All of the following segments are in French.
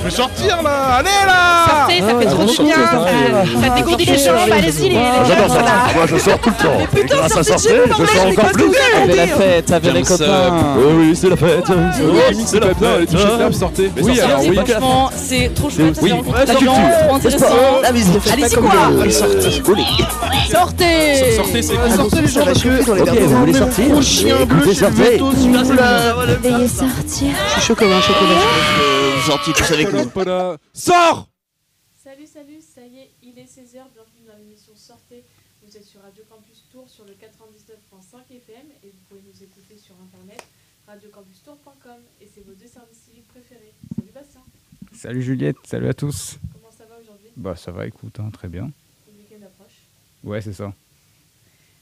Je vais sortir là Allez là Sortez, ça fait trop du bien. Ça, ça dégourdit les jambes. Allez-y, les, les J'adore ça. Moi, je sors tout le temps. Grâce à sortez sortir, chez vous, je sors mais encore plus. Avec la fête, avec les Tiens, copains. Oui, oui, c'est la fête. C'est la fête, les t-shirts là, sortez Oui, alors oui. Franchement, c'est trop chouette. C'est la culture. trop intéressant. Ah, mais ils font Allez-y, quoi. sortez. Sortez Sortez, c'est Sortez les gens parce que Ok, vous voulez de sortir Mon chien bleu, sortez. Veuillez sortir. Je suis chaud comme un chocolat. Vous sortiez tous avec nous. Sors Salut, salut, ça y est, il est 16h, bienvenue dans l'émission Sortez. Vous êtes sur Radio Campus Tour sur le 99.5 FM et vous pouvez nous écouter sur internet radiocampustour.com et c'est vos deux services civiques préférés. Salut Bastien, Salut Juliette, salut à tous. comment ça va aujourd'hui? Bah ça va, écoute, hein, très bien. Le week-end approche. Ouais, c'est ça.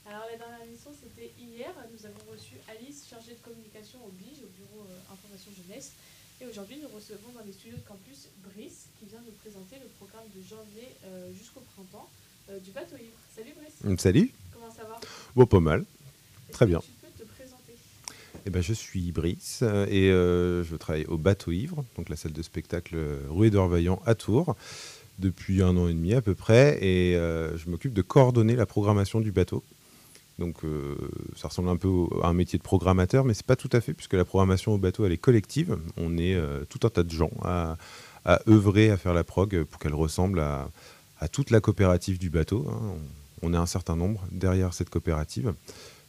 Alors la dernière émission c'était hier, nous avons reçu Alice, chargée de communication au BIGE, au bureau euh, information jeunesse. Et aujourd'hui nous recevons dans les studios de campus Brice qui vient nous présenter le programme de janvier euh, jusqu'au printemps euh, du bateau ivre. Salut Brice, Salut, comment ça va? Bon pas mal. Très bien. Tu peux te présenter? Eh ben, je suis Brice euh, et euh, je travaille au Bateau Ivre, donc la salle de spectacle euh, rue d'Orvaillant à Tours, depuis un an et demi à peu près, et euh, je m'occupe de coordonner la programmation du bateau. Donc euh, ça ressemble un peu au- à un métier de programmateur, mais c'est pas tout à fait, puisque la programmation au bateau, elle est collective. On est euh, tout un tas de gens à, à œuvrer à faire la prog pour qu'elle ressemble à, à toute la coopérative du bateau. hein. On, est un certain nombre derrière cette coopérative.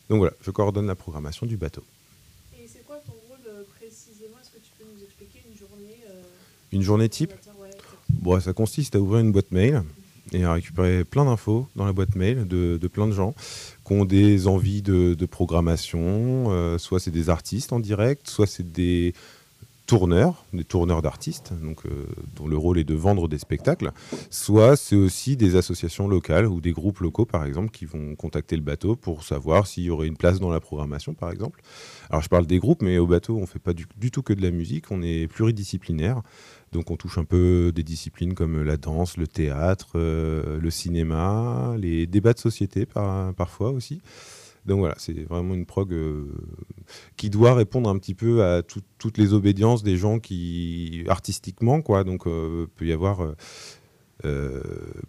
Donc voilà, je coordonne la programmation du bateau. Et c'est quoi ton rôle euh, précisément? Est-ce que tu peux nous expliquer une journée euh, Une journée type? Ouais. Bon, ça consiste à ouvrir une boîte mail et à récupérer plein d'infos dans la boîte mail de, de plein de gens qui ont des envies de, de programmation. euh, soit c'est des artistes en direct, soit c'est des tourneurs, des tourneurs d'artistes, euh, dont le rôle est de vendre des spectacles. Soit c'est aussi des associations locales ou des groupes locaux, par exemple, qui vont contacter le bateau pour savoir s'il y aurait une place dans la programmation, par exemple. Alors je parle des groupes, mais au bateau, on fait pas du, du tout que de la musique, on est pluridisciplinaire. Donc on touche un peu des disciplines comme la danse, le théâtre, euh, le cinéma, les débats de société par- parfois aussi. Donc voilà, c'est vraiment une prog euh, qui doit répondre un petit peu à tout- toutes les obédiences des gens qui artistiquement quoi. Donc euh, peut y avoir euh,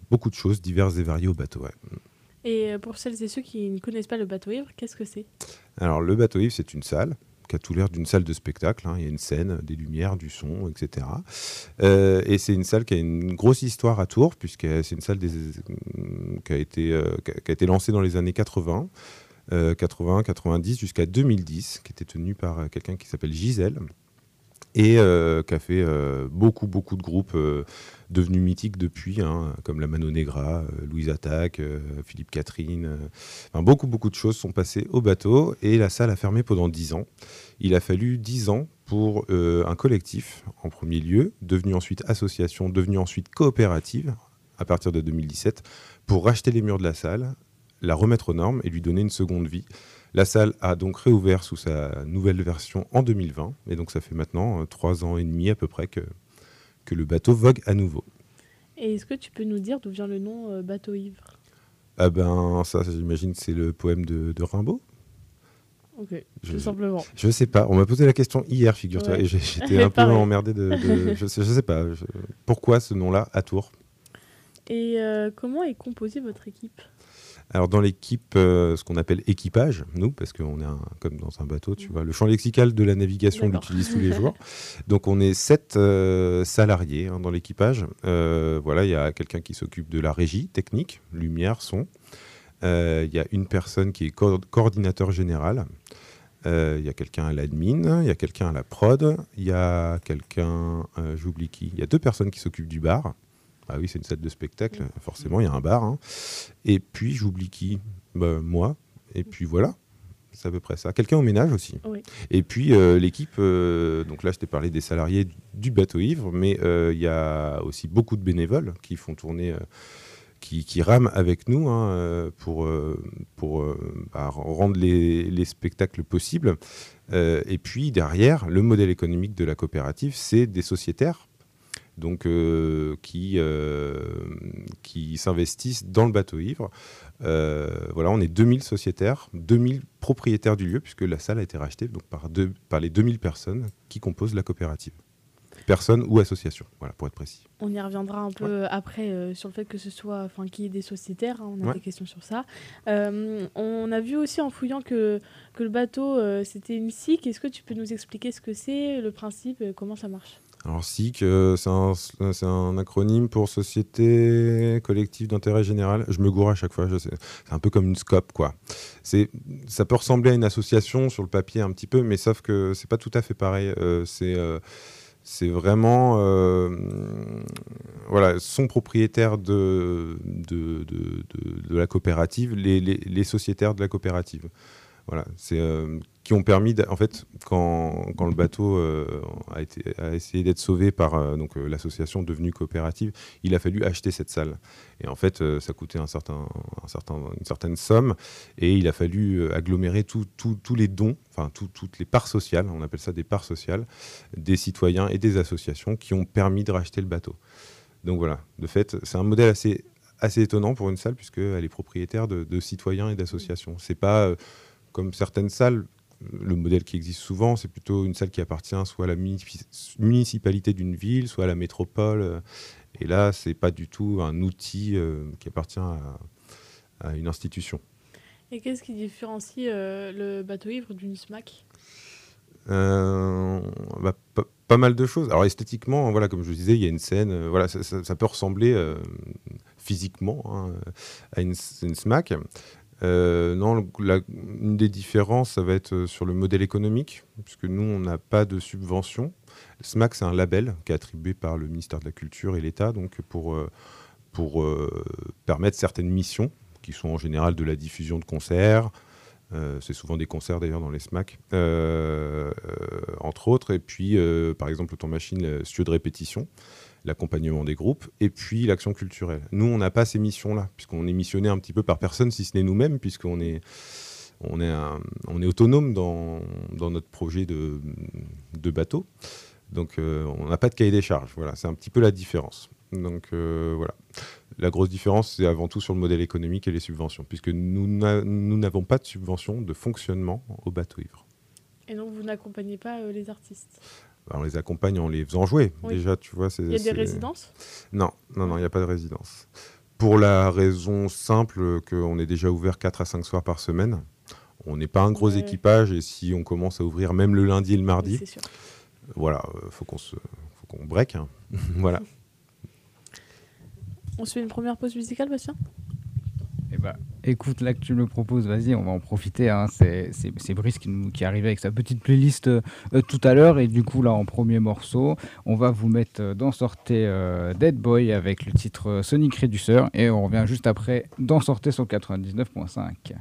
beaucoup de choses diverses et variées au bateau. ouais. Et pour celles et ceux qui ne connaissent pas le bateau ivre, qu'est-ce que c'est? Alors le bateau ivre, c'est une salle qui a tout l'air d'une salle de spectacle. hein. Il y a une scène, des lumières, du son, etc. Euh, et c'est une salle qui a une grosse histoire à Tours, puisque c'est une salle des- qui, a été, euh, qui a- qui a été lancée dans les années 80. Euh, 80, 90 jusqu'à 2010, qui était tenue par euh, quelqu'un qui s'appelle Gisèle et euh, qui a fait euh, beaucoup, beaucoup de groupes euh, devenus mythiques depuis, hein, comme la Mano Negra, euh, Louise Attaque, euh, Philippe Catherine. euh, beaucoup, beaucoup de choses sont passées au bateau et la salle a fermé pendant 10 ans. Il a fallu 10 ans pour euh, un collectif, en premier lieu, devenu ensuite association, devenu ensuite coopérative, à partir de 2017, pour racheter les murs de la salle, la remettre aux normes et lui donner une seconde vie. La salle a donc réouvert sous sa nouvelle version en 2020, et donc ça fait maintenant euh, trois ans et demi à peu près que, que le bateau vogue à nouveau. Et est-ce que tu peux nous dire d'où vient le nom euh, bateau ivre? Ah ben ça, j'imagine, c'est le poème de, de Rimbaud Ok, Je- tout simplement. Je sais pas. On m'a posé la question hier, figure-toi, Ouais. et j'étais un peu emmerdé de. de- je, sais, je sais pas. je- pourquoi ce nom-là à Tours? Et euh, comment est composée votre équipe? Alors dans l'équipe, euh, ce qu'on appelle équipage, nous, parce qu'on est un- comme dans un bateau, tu vois, le champ lexical de la navigation, on l'utilise tous les jours. Donc on est sept euh, salariés hein, dans l'équipage. Euh, voilà, il y a quelqu'un qui s'occupe de la régie technique, lumière, son. Il y a une personne qui est co- coordinateur général. Il y a quelqu'un à l'admin, il y a quelqu'un à la prod, il y a quelqu'un, j'oublie qui, il y a deux personnes qui s'occupent du bar. Ah oui, c'est une salle de spectacle, forcément, il y a un bar. hein. Et puis, j'oublie qui? Bah, Moi. Et puis voilà, c'est à peu près ça. Quelqu'un au ménage aussi. Oui. Et puis, euh, l'équipe, euh, donc là, je t'ai parlé des salariés du bateau ivre, mais euh, il y a aussi beaucoup de bénévoles qui font tourner. qui, qui rament avec nous hein, pour, pour bah, rendre les, les spectacles possibles. Et puis derrière, le modèle économique de la coopérative, c'est des sociétaires donc, euh, qui, euh, qui s'investissent dans le bateau ivre. Euh, voilà, on est 2000 sociétaires, 2000 propriétaires du lieu, puisque la salle a été rachetée donc, par, deux, par les 2000 personnes qui composent la coopérative. personne ou association, voilà, pour être précis. On y reviendra un peu après euh, sur le fait que ce soit, enfin, qu'il y ait des sociétaires. hein, on a Ouais. des questions sur ça. Euh, on a vu aussi en fouillant que, que le bateau c'était une SIC. Est-ce que tu peux nous expliquer ce que c'est, le principe, comment ça marche? Alors SIC, euh, c'est un, c'est un acronyme pour Société Collective d'Intérêt Général. Je me gourre à chaque fois, c'est un peu comme une SCOP. Quoi. Ça peut ressembler à une association sur le papier un petit peu, mais sauf que c'est pas tout à fait pareil. Euh, c'est, euh, vraiment... euh, voilà, sont propriétaires de, de, de, de- de la coopérative, les, les- les sociétaires de la coopérative. Euh, qui ont permis, en fait, quand, le bateau euh, a, essayé d'être sauvé par euh, donc l'association devenue coopérative, il a fallu acheter cette salle. Et en fait, ça coûtait un certain, un certain, une certaine somme, et il a fallu agglomérer tous les dons, enfin tout- toutes les parts sociales, on appelle ça des parts sociales, des citoyens et des associations qui ont permis de racheter le bateau. Donc voilà, de fait, c'est un modèle assez assez étonnant pour une salle puisqu'elle est propriétaire de, de citoyens et d'associations. C'est pas comme certaines salles, le modèle qui existe souvent, c'est plutôt une salle qui appartient soit à la munici- municipalité d'une ville, soit à la métropole. Et là, c'est pas du tout un outil euh, qui appartient à, à une institution. Et qu'est-ce qui différencie euh, le bateau ivre d'une SMAC? Euh, bah, pas, pas mal de choses. Alors esthétiquement, voilà, comme je vous disais, il y a une scène. voilà, ça, ça- ça peut ressembler physiquement hein, à une, une SMAC. Euh, non, une des différences, ça va être euh, sur le modèle économique, puisque nous, on n'a pas de subvention. SMAC, c'est un label qui est attribué par le ministère de la Culture et l'État, donc pour, euh, permettre certaines missions, qui sont en général de la diffusion de concerts, c'est souvent des concerts d'ailleurs dans les SMAC, entre autres. Et puis, par exemple, le temps machine, studio de répétition, l'accompagnement des groupes, et puis l'action culturelle. Nous, on n'a pas ces missions-là, puisqu'on est missionné un petit peu par personne, si ce n'est nous-mêmes, puisqu'on est, on est, on est autonome dans, dans notre projet de, de bateau. Donc, euh, on n'a pas de cahier des charges. Voilà, c'est un petit peu la différence. Donc, euh, voilà. La grosse différence, c'est avant tout sur le modèle économique et les subventions, puisque nous n'a- nous n'avons pas de subvention de fonctionnement au bateau ivre. Et donc vous n'accompagnez pas euh, les artistes? On les accompagne en les faisant jouer. Oui. Déjà, tu vois, c'est. Il y a des résidences? Non, non, non, il n'y a pas de résidence. Pour la raison simple qu'on est déjà ouvert 4 à 5 soirs par semaine. On n'est pas un gros Ouais. équipage et si on commence à ouvrir même le lundi et le mardi, sûr. voilà, euh, faut qu'on se, faut qu'on break. hein. voilà. On se fait une première pause musicale, Bastien? Eh bah, écoute, là que tu me proposes, vas-y, on va en profiter. hein. C'est Brice qui, nous, qui arrivé avec sa petite playlist euh, euh, tout à l'heure. Et du coup, là, en premier morceau, on va vous mettre euh, dans Sortez Dead Boy avec le titre Sonic Reducer. Et on revient juste après dans Sortez sur 99.5.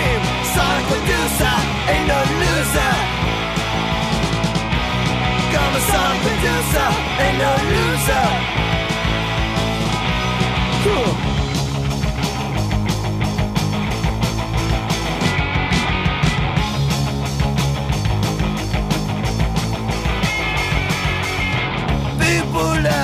dream. Sonic producer ain't no loser. Got my sonic producer ain't no loser. People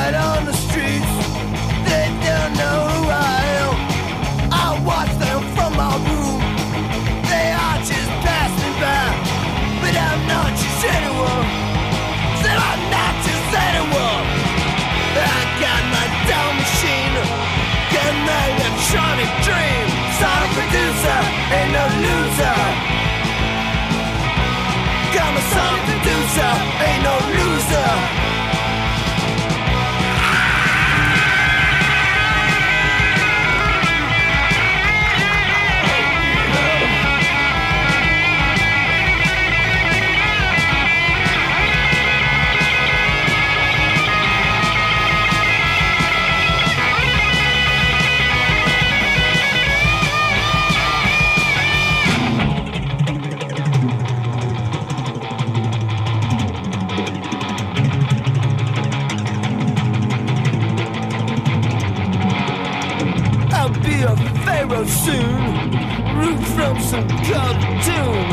some cold doom.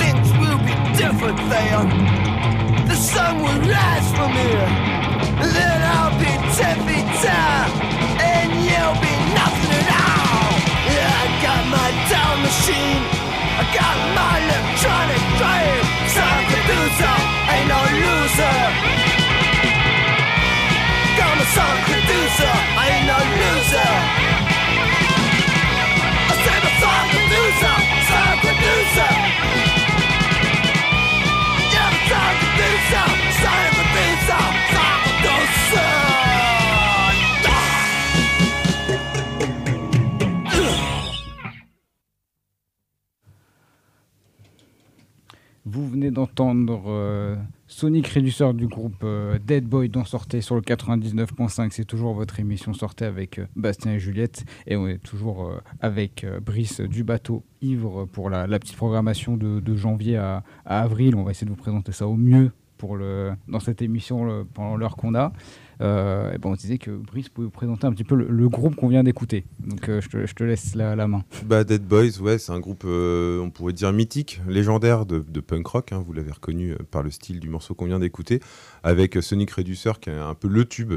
Things will be different there. The sun will rise from here. Then I'll be ten feet tall, and you'll be nothing at all. Yeah, I got my down machine. I got my electronic drive. Some producer ain't no loser. Got my song D'entendre euh, Sonic Reducer du groupe euh, Dead Boy dont sortait sur le 99.5. C'est toujours votre émission sortait avec euh, Bastien et Juliette. Et on est toujours euh, avec Brice du bateau Ivre pour la, la petite programmation de, janvier à, avril. On va essayer de vous présenter ça au mieux pour le, dans cette émission pendant l'heure qu'on a. Euh, ben on disait que Brice pouvait vous présenter un petit peu le, groupe qu'on vient d'écouter. Donc euh, je, te, laisse la, main. Bah, Dead Boys, ouais, c'est un groupe, euh, on pourrait dire mythique, légendaire de, punk rock. hein, vous l'avez reconnu euh, par le style du morceau qu'on vient d'écouter, avec Sonic Reducer, qui est un peu le tube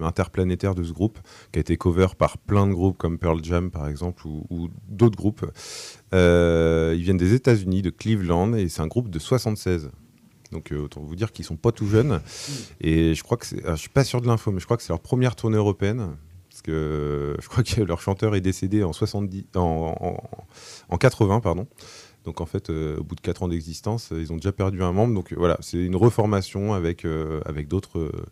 interplanétaire de ce groupe, qui a été cover par plein de groupes comme Pearl Jam, par exemple, ou, ou d'autres groupes. Ils viennent des États-Unis, de Cleveland, et c'est un groupe de 76. Donc euh, autant vous dire qu'ils sont pas tout jeunes. Et je crois que c'est, ah, je suis pas sûr de l'info, mais je crois que c'est leur première tournée européenne. Parce que euh, je crois que leur chanteur est décédé en 70, en, en, en 80, pardon. Donc en fait, euh, au bout de 4 ans d'existence, ils ont déjà perdu un membre. Donc voilà, c'est une reformation avec, euh, avec d'autres, euh,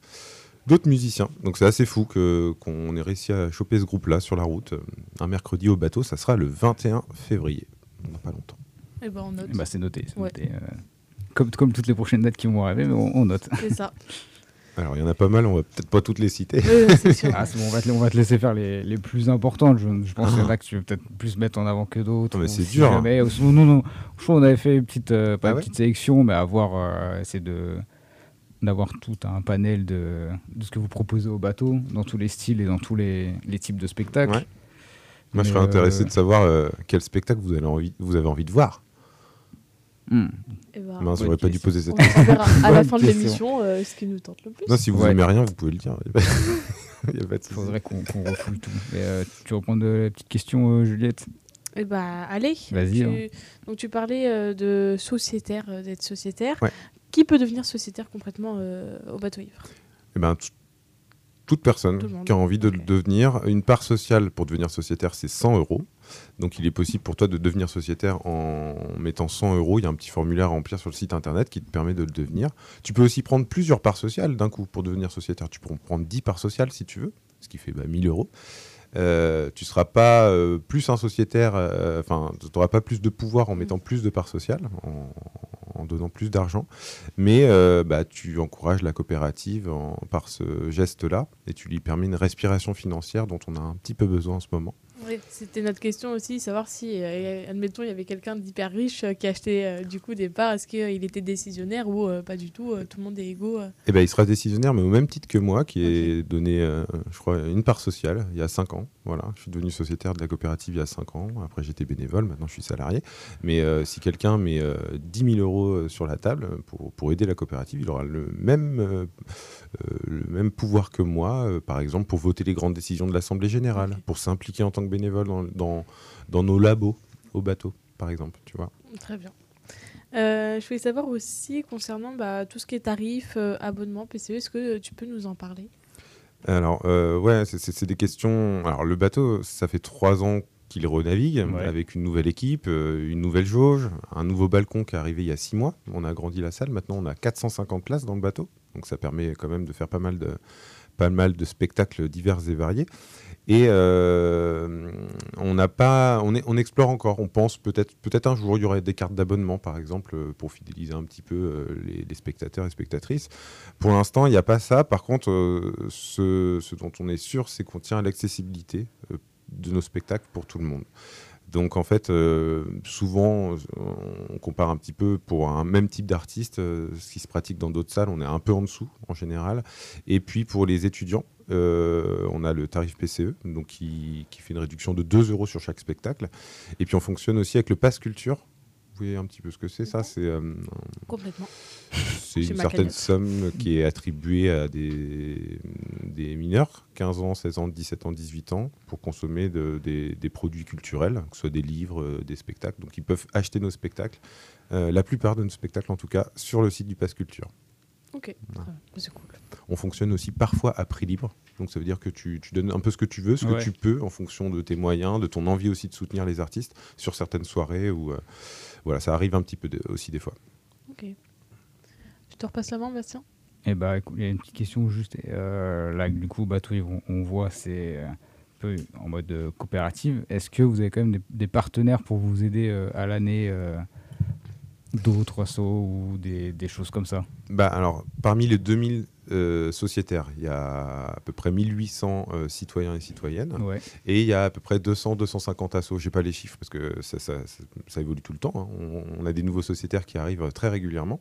d'autres musiciens. Donc c'est assez fou que, qu'on ait réussi à choper ce groupe-là sur la route. Un mercredi au bateau, ça sera le 21 février. On n'a pas longtemps. Et ben on note. Bah, c'est noté. c'est Ouais. noté, euh, comme, comme toutes les prochaines dates qui vont arriver, mais on, on note. C'est ça. Alors il y en a pas mal, on va peut-être pas toutes les citer. Oui, c'est sûr. Ah, c'est bon, on, va te, on va te laisser faire les, les plus importantes. Je, je pense qu'il y en a que tu veux peut-être plus mettre en avant que d'autres. Ah, mais c'est si dur, hein. jamais- ou sinon, non, non. Je crois qu'on avait fait une petite, euh, pas Ah une ouais petite sélection, mais avoir, euh, essayer de d'avoir tout un panel de, de ce que vous proposez au bateau, dans tous les styles et dans tous les, les types de spectacles. Ouais. Moi, je serais intéressé euh, de savoir euh, quel spectacle vous avez envie, vous avez envie de voir. Hmm. Et ben, Mince, bonne j'aurais pas dû poser cette on question. verra à la fin de l'émission euh, ce qui nous tente le plus. Non, si vous Ouais. aimez rien, vous pouvez le dire. Il y a pas de faudrait qu'on refoule tout. Euh, tu reprends de la petite question, euh, Juliette? Eh bah, allez. Vas-y, Tu- hein. Donc, tu parlais euh, de sociétaire, euh, d'être sociétaire. Ouais. Qui peut devenir sociétaire complètement euh, au bateau ivre? Eh ben, toute personne Tout qui a envie de devenir, une part sociale pour devenir sociétaire, c'est 100 euros. Donc, il est possible pour toi de devenir sociétaire en mettant 100 euros. Il y a un petit formulaire à remplir sur le site internet qui te permet de le devenir. Tu peux aussi prendre plusieurs parts sociales d'un coup pour devenir sociétaire. Tu peux en prendre 10 parts sociales si tu veux, ce qui fait bah, 1000 euros. Euh, tu seras pas euh, plus un sociétaire, euh, enfin, tu n'auras pas plus de pouvoir en mettant plus de parts sociales, en, en donnant plus d'argent, mais euh, bah, tu encourages la coopérative en- par ce geste-là et tu lui permets une respiration financière dont on a un petit peu besoin en ce moment. Oui, c'était notre question aussi, savoir si, euh, admettons, il y avait quelqu'un d'hyper riche euh, qui achetait euh, du coup des parts, est-ce qu'il était décisionnaire ou pas du tout, tout le monde est égaux. Et ben, il sera décisionnaire, mais au même titre que moi, qui est donné, euh, je crois, une part sociale il y a 5 ans. Voilà, je suis devenu sociétaire de la coopérative il y a 5 ans. Après, j'étais bénévole, maintenant je suis salarié. Mais si quelqu'un met euh, 10 000 euros sur la table pour, pour aider la coopérative, il aura le même, le même pouvoir que moi, euh, par exemple, pour voter les grandes décisions de l'Assemblée générale, pour s'impliquer en tant que bénévole dans, dans, dans nos labos au bateau, par exemple. Tu vois. Très bien. Euh, je voulais savoir aussi concernant bah, tout ce qui est tarifs, euh, abonnement, PCE, est-ce que euh, tu peux nous en parler? Alors, euh, ouais, c'est- des questions. Alors, le bateau, ça fait trois ans qu'il renavigue Ouais. avec une nouvelle équipe, euh, une nouvelle jauge, un nouveau balcon qui est arrivé il y a six mois. On a agrandi la salle. Maintenant, on a 450 places dans le bateau. Donc, ça permet quand même de faire pas mal de, pas mal de spectacles divers et variés. Et euh, on n'a pas, on, explore encore. On pense peut-être, peut-être un jour il y aurait des cartes d'abonnement, par exemple, pour fidéliser un petit peu euh, les, spectateurs et spectatrices. Pour l'instant, il n'y a pas ça. Par contre, euh, ce, ce dont on est sûr, c'est qu'on tient à l'accessibilité de nos spectacles pour tout le monde. Donc en fait, euh, souvent, on compare un petit peu pour un même type d'artiste, euh, ce qui se pratique dans d'autres salles, on est un peu en dessous en général. Et puis pour les étudiants, euh, on a le tarif PCE, donc qui, qui fait une réduction de 2 euros sur chaque spectacle. Et puis on fonctionne aussi avec le Pass Culture. Vous voyez un petit peu ce que c'est, ça C'est euh, Complètement. c'est une certaine somme qui est attribuée à des, des mineurs, 15 ans, 16 ans, 17 ans, 18 ans, pour consommer de- des, des produits culturels, que ce soit des livres, euh, des spectacles. Donc ils peuvent acheter nos spectacles, euh, la plupart de nos spectacles en tout cas, sur le site du Pass Culture. Ok, c'est cool. On fonctionne aussi parfois à prix libre. Donc ça veut dire que tu, tu donnes un peu ce que tu veux, ce Ouais. que tu peux, en fonction de tes moyens, de ton envie aussi de soutenir les artistes sur certaines soirées. Ou voilà, ça arrive un petit peu de- aussi des fois. Ok. Je te repasse la main, Bastien Eh bah, écoute, il y a une petite question juste. euh, là, du coup, bateau, on, on voit, c'est euh, un peu en mode euh, coopérative. Est-ce que vous avez quand même des, des partenaires pour vous aider euh, à l'année euh, d'autres assos ou des, des choses comme ça? Bah, alors, parmi les 2000 euh, sociétaires, il y a à peu près 1800 euh, citoyens et citoyennes. Ouais. Et il y a à peu près 200-250 assos. Je n'ai pas les chiffres parce que ça, ça- ça- ça évolue tout le temps. hein. On, on a des nouveaux sociétaires qui arrivent très régulièrement.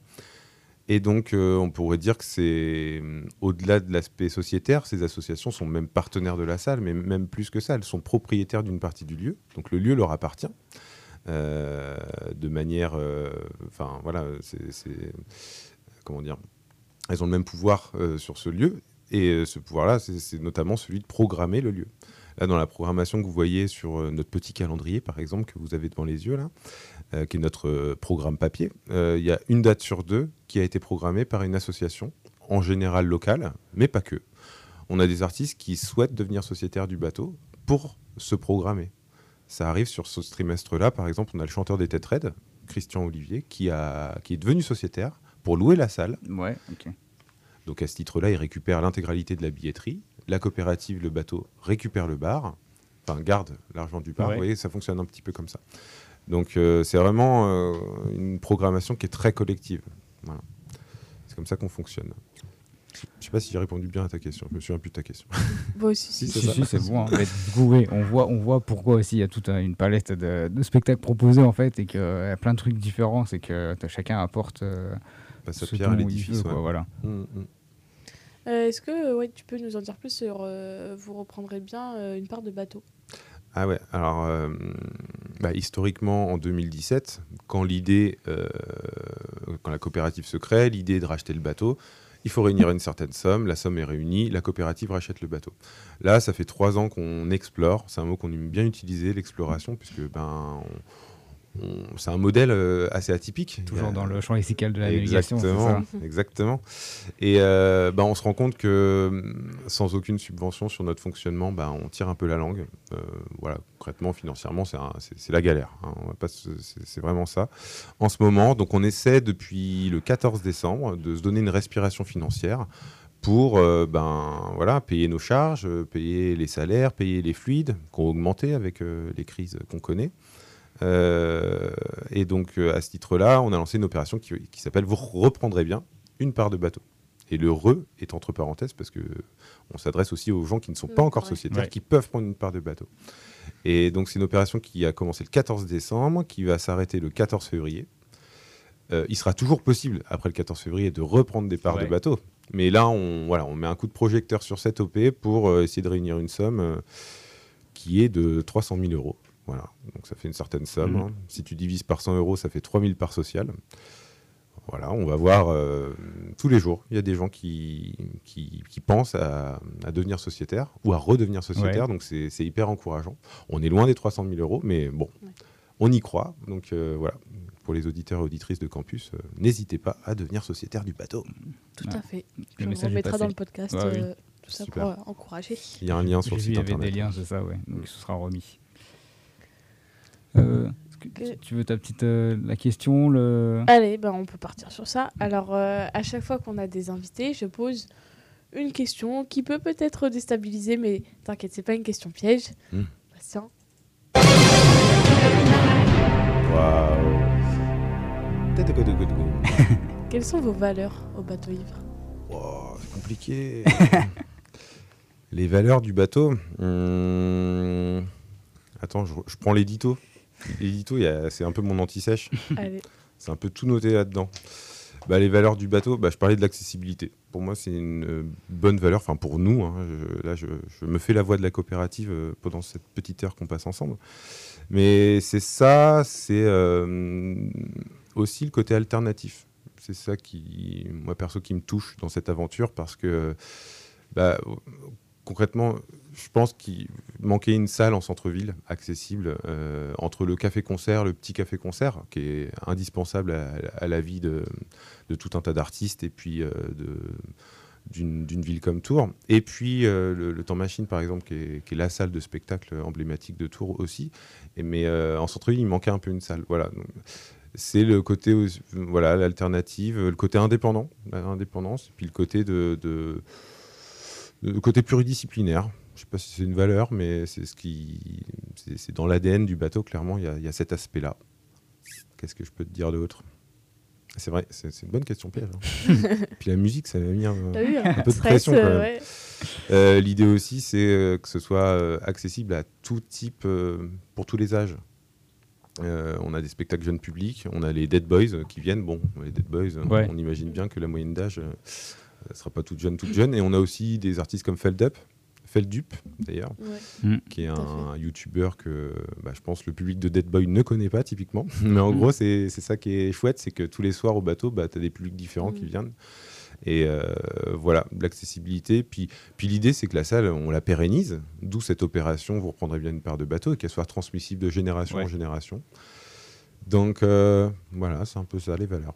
Et donc, euh, on pourrait dire que c'est au-delà de l'aspect sociétaire, ces associations sont même partenaires de la salle, mais même plus que ça, elles sont propriétaires d'une partie du lieu. Donc, le lieu leur appartient. euh, de manière. euh, Enfin, voilà, c'est- Comment dire Elles ont le même pouvoir euh, sur ce lieu. Et euh, ce pouvoir-là, c'est notamment celui de programmer le lieu. Là, dans la programmation que vous voyez sur euh, notre petit calendrier, par exemple, que vous avez devant les yeux, là, qui est notre programme papier, il y a une date sur deux qui a été programmée par une association, en général locale, mais pas que. On a des artistes qui souhaitent devenir sociétaires du bateau pour se programmer. Ça arrive sur ce trimestre-là, par exemple, on a le chanteur des Têtes Raides, Christian Olivier, qui, a, qui est devenu sociétaire pour louer la salle. Ouais, ok. Donc à ce titre-là, il récupère l'intégralité de la billetterie. La coopérative, le bateau, récupère le bar, enfin garde l'argent du bar. Ouais. Vous voyez, ça fonctionne un petit peu comme ça. Donc euh, c'est vraiment euh, une programmation qui est très collective. Voilà. C'est comme ça qu'on fonctionne. Je ne sais pas si j'ai répondu bien à ta question. Je me souviens plus de ta question. Moi aussi, si. Si, c'est Si, ça. si, c'est bon. hein. Mais du coup, oui, on voit, on voit pourquoi aussi il y a toute euh, une palette de, de spectacles proposés en fait et qu'il y a plein de trucs différents. C'est que chacun apporte euh, Pas sa ce pierre à l'édifice. veut, quoi, ouais. voilà. Mm, mm. Euh, Est-ce que ouais, tu peux nous en dire plus sur. euh, vous reprendrez bien euh, une part de bateau? Ah ouais, alors euh, bah, historiquement en 2017, quand l'idée, euh, quand la coopérative se crée, l'idée est de racheter le bateau, il faut réunir une certaine somme, la somme est réunie, la coopérative rachète le bateau. Là, ça fait trois ans qu'on explore, c'est un mot qu'on aime bien utiliser, l'exploration, puisque ben, on- c'est un modèle euh, assez atypique. Toujours a- dans le champ lexical de la navigation. Exactement, ça exactement. Et euh, bah, on se rend compte que hum, sans aucune subvention sur notre fonctionnement, bah, on tire un peu la langue. Euh, voilà, concrètement, financièrement, c'est un- c'est c'est la galère. hein. On va pas se- C'est c'est vraiment ça. En ce moment, donc on essaie depuis le 14 décembre de se donner une respiration financière pour euh, ben, voilà, payer nos charges, payer les salaires, payer les fluides qui ont augmenté avec euh, les crises qu'on connaît. Euh, et donc, euh, à ce titre-là, on a lancé une opération qui, qui s'appelle Vous reprendrez bien une part de bateau. Et le re est entre parenthèses parce que on s'adresse aussi aux gens qui ne sont pas encore sociétaires, Ouais. qui peuvent prendre une part de bateau. Et donc, c'est une opération qui a commencé le 14 décembre, qui va s'arrêter le 14 février. Euh, il sera toujours possible, après le 14 février, de reprendre des parts Ouais. de bateau. Mais là, on, voilà, on met un coup de projecteur sur cette OP pour euh, essayer de réunir une somme euh, qui est de 300 000 euros. Voilà. Donc ça fait une certaine somme. Mhm. hein. Si tu divises par 100 euros, ça fait 3 000 par social. Voilà, on va voir euh, tous les jours. Il y a des gens qui, qui, qui pensent à, à devenir sociétaire ou à redevenir sociétaire. Donc c'est c'est hyper encourageant. On est loin des 300 000 euros, mais bon, Ouais. on y croit. Donc euh, voilà, pour les auditeurs et auditrices de campus, euh, n'hésitez pas à devenir sociétaire du bateau. Tout Ouais. à fait. Le message est remettra dans le podcast Ouais, oui. tout ça Super. pour euh, encourager. Il y a un lien sur le vu, site il y avait internet. des liens, c'est ça, ouais. Donc Mm. ce sera remis. Euh, que Tu veux ta petite euh, la question le... Allez, ben on peut partir sur ça. Alors, euh, à chaque fois qu'on a des invités, je pose une question qui peut peut-être déstabiliser, mais t'inquiète, c'est pas une question piège. Hmm. Waouh. Tadadadadadou. quelles sont vos valeurs au bateau ivre? Wow, c'est compliqué. les valeurs du bateau. hum, Attends, je, je prends l'édito. L'édito, c'est un peu mon anti-sèche. C'est un peu tout noté là-dedans. Bah, les valeurs du bateau, bah, je parlais de l'accessibilité. Pour moi, c'est une euh, bonne valeur, enfin pour nous. hein, je- là, je, je me fais la voix de la coopérative euh, pendant cette petite heure qu'on passe ensemble. Mais c'est ça, c'est euh, aussi le côté alternatif. C'est ça qui, moi perso, qui me touche dans cette aventure parce que, bah, concrètement, je pense qu'il manquait une salle en centre-ville accessible euh, entre le café-concert, le petit café-concert, qui est indispensable à, la vie de, tout un tas d'artistes et puis euh, d'une ville comme Tours. Et puis euh, le, Temps Machine, par exemple, qui est, la salle de spectacle emblématique de Tours aussi. Mais en centre-ville, il manquait un peu une salle. Voilà. C'est le côté, voilà, l'alternative, le côté indépendant, l'indépendance, et puis le côté de- côté pluridisciplinaire. Je sais pas si c'est une valeur, mais c'est ce qui, c'est dans l'ADN du bateau. Clairement, il y a, il y a cet aspect-là. Qu'est-ce que je peux te dire d'autre? C'est vrai, c'est une bonne question piège. hein. puis la musique, ça m'a mis un, T'as vu un peu de pression euh, ouais. Euh, L'idée aussi, c'est euh, que ce soit accessible à tout type, pour tous les âges. Euh, on a des spectacles jeunes publics, on a les Dead Boys qui viennent. Bon, les Dead Boys, Ouais. on imagine bien que la moyenne d'âge ne sera pas toute jeune, toute jeune. Et on a aussi des artistes comme Feldup, Feldup d'ailleurs, Ouais. qui est un youtubeur que bah, je pense le public de Dead Boy ne connaît pas typiquement. Mais en gros, c'est ça qui est chouette, c'est que tous les soirs au bateau, bah, tu as des publics différents qui Mm. viennent. Et euh, voilà, l'accessibilité. Puis, puis l'idée, c'est que la salle, on la pérennise, d'où cette opération, vous reprendrez bien une part de bateau, et qu'elle soit transmissible de génération Ouais. en génération. Donc euh, voilà, c'est un peu ça les valeurs.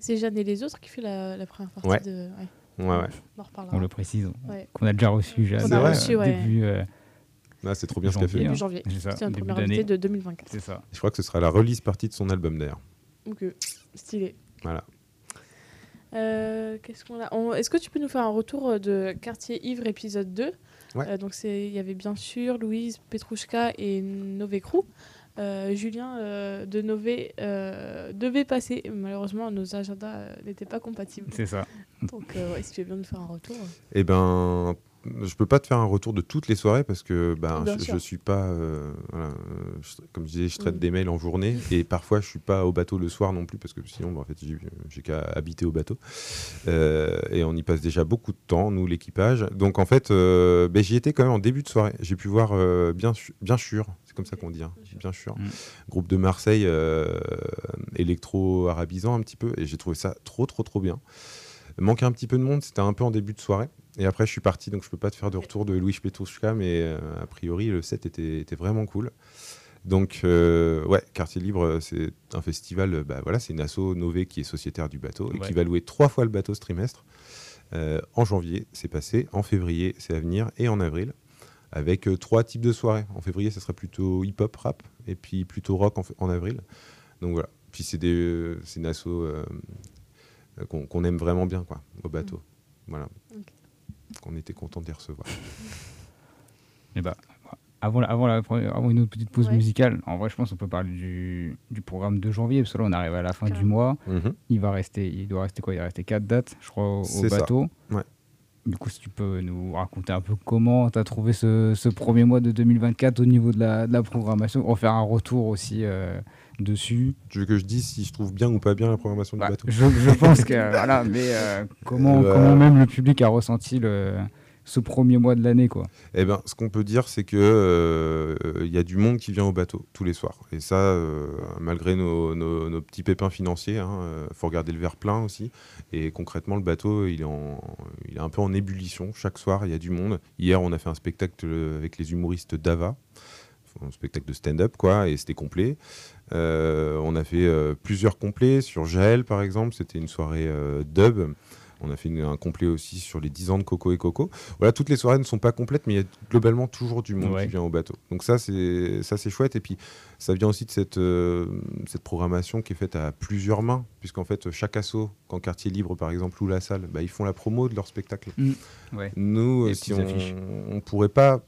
C'est Jeanne et les autres qui fait la, la première partie Ouais. de. Ouais, Ouais, ouais. on le précise, Ouais. qu'on a déjà reçu a euh, reçu, ouais. début euh, Ah, c'est trop bien ce qu'elle fait. janvier. Début hein. janvier. C'est début première invitée de 2024. C'est ça. Je crois que ce sera la release partie de son album d'ailleurs. Donc, euh, stylé. Voilà. Euh, Qu'est-ce qu'on a? On- Est-ce que tu peux nous faire un retour de Quartier Ivre épisode 2 Ouais. Euh, Donc c'est- il y avait bien sûr Louise, Petrouchka et Nové Crew. Euh, Julien euh, de Nové euh, devait passer. Malheureusement, nos agendas n'étaient pas compatibles. C'est ça. Donc, ouais, si tu veux bien nous faire un retour. Eh ben, je peux pas te faire un retour de toutes les soirées parce que ben, Bien je, je suis pas, voilà, je- comme je disais, je traite Mm. des mails en journée et parfois je suis pas au bateau le soir non plus parce que sinon, ben, en fait, j'ai qu'à habiter au bateau et on y passe déjà beaucoup de temps, nous l'équipage. Donc en fait, ben, j'y étais quand même en début de soirée. J'ai pu voir bien, bien sûr, c'est comme ça qu'on dit, hein, bien sûr, Mm. groupe de Marseille euh, électro-arabisant un petit peu et j'ai trouvé ça trop, trop, trop bien. Manquait un petit peu de monde, c'était un peu en début de soirée. Et après, je suis parti, donc je peux pas te faire de retour de Louis Petrouchka, mais euh, a priori, le set était, était vraiment cool. Donc, euh, ouais, Quartier Libre, c'est un festival, bah, voilà, c'est une asso Nové qui est sociétaire du bateau et Ouais. qui va louer trois fois le bateau ce trimestre. Euh, en janvier, c'est passé. En février, c'est à venir. Et en avril, avec euh, trois types de soirées. En février, ça serait plutôt hip-hop, rap, et puis plutôt rock en, avril. Donc voilà. Puis c'est des, euh, c'est une asso euh, qu'on qu'on aime vraiment bien, quoi, au bateau. Voilà. Ok. On était content de les recevoir. Et bah, avant, la- avant, la, avant une autre petite pause Ouais. musicale, en vrai, je pense qu'on peut parler du, du programme de janvier, parce que là, on arrive à la fin du mois. Mhm. Il va rester, il doit rester quoi? Il va rester 4 dates, je crois, au, au C'est ça. bateau. Ouais. Du coup, si tu peux nous raconter un peu comment tu as trouvé ce, ce premier mois de 2024 au niveau de la, de la programmation, refaire un retour aussi euh, dessus. Tu veux que je dise si je trouve bien ou pas bien la programmation Bah, du bateau? je, je pense que, voilà, mais euh, comment, Euh, bah- comment même le public a ressenti le, ce premier mois de l'année, quoi. Eh ben, ce qu'on peut dire, c'est que euh, il y a du monde qui vient au bateau tous les soirs. Et ça, euh, malgré nos, petits pépins financiers, il faut regarder le verre plein aussi. Et concrètement, le bateau, il est, un peu en ébullition. Chaque soir, il y a du monde. Hier, on a fait un spectacle avec les humoristes d'Ava, un spectacle de stand-up, quoi, et c'était complet. Euh, on a fait euh, plusieurs complets sur Jaël, par exemple. C'était une soirée euh, dub. On a fait une- un complet aussi sur les 10 ans de Coco et Coco. Voilà, toutes les soirées ne sont pas complètes, mais il y a globalement toujours du monde Ouais. qui vient au bateau. Donc ça, c'est ça, c'est chouette. Et puis, ça vient aussi de cette, euh, cette programmation qui est faite à plusieurs mains, puisqu'en fait, chaque asso, quand Quartier Libre, par exemple, ou la salle, bah, ils font la promo de leur spectacle. Ouais. Nous, euh, si petites affiches. on ne pourrait pas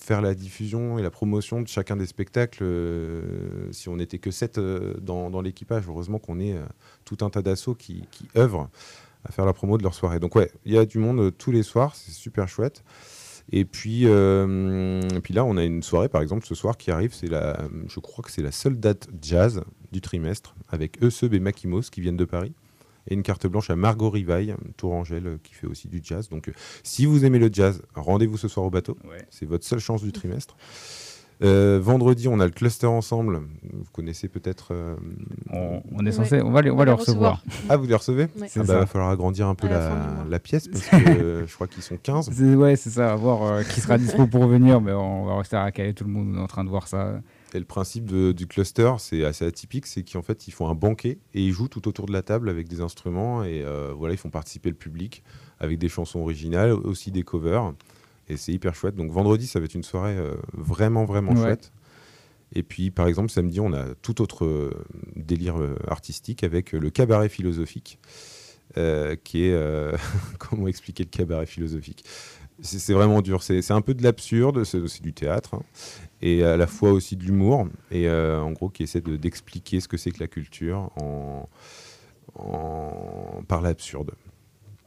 faire la diffusion et la promotion de chacun des spectacles euh, si on n'était que 7 dans, dans l'équipage. Heureusement qu'on est euh, tout un tas d'assauts qui, qui œuvrent à faire la promo de leur soirée. Donc ouais, il y a du monde euh, tous les soirs, c'est super chouette. Et puis, euh, et puis là, on a une soirée, par exemple, ce soir qui arrive. C'est la, je crois que c'est la seule date jazz du trimestre avec Euseb et Makimos qui viennent de Paris. et une carte blanche à Margot Rivaille, Tourangelle, euh, qui fait aussi du jazz. Donc, si vous aimez le jazz, rendez-vous ce soir au bateau. Ouais. C'est votre seule chance du trimestre. Euh, vendredi, on a le cluster ensemble. Vous connaissez peut-être. euh, On, on est censé, on va les, on va les recevoir. Ah, vous les recevez Ouais. Ah bah, va falloir agrandir un peu la pièce parce que euh, je crois qu'ils sont 15. C'est- Ouais, c'est ça, à voir euh, qui sera dispo pour venir, mais on va rester à caler tout le monde, on est en train de voir ça. Et le principe de- du cluster, c'est assez atypique, c'est qu'en fait, ils font un banquet et ils jouent tout autour de la table avec des instruments et euh, voilà, ils font participer le public avec des chansons originales, aussi des covers. Et c'est hyper chouette. Donc vendredi, ça va être une soirée euh, vraiment, vraiment Ouais. chouette. Et puis, par exemple, samedi, on a tout autre euh, délire euh, artistique avec le cabaret philosophique, euh, qui est... euh, comment expliquer le cabaret philosophique? C'est vraiment dur. C'est un peu de l'absurde, c'est du théâtre, hein, et à la fois aussi de l'humour, et euh, en gros, qui essaie de- d'expliquer ce que c'est que la culture en, en- par l'absurde.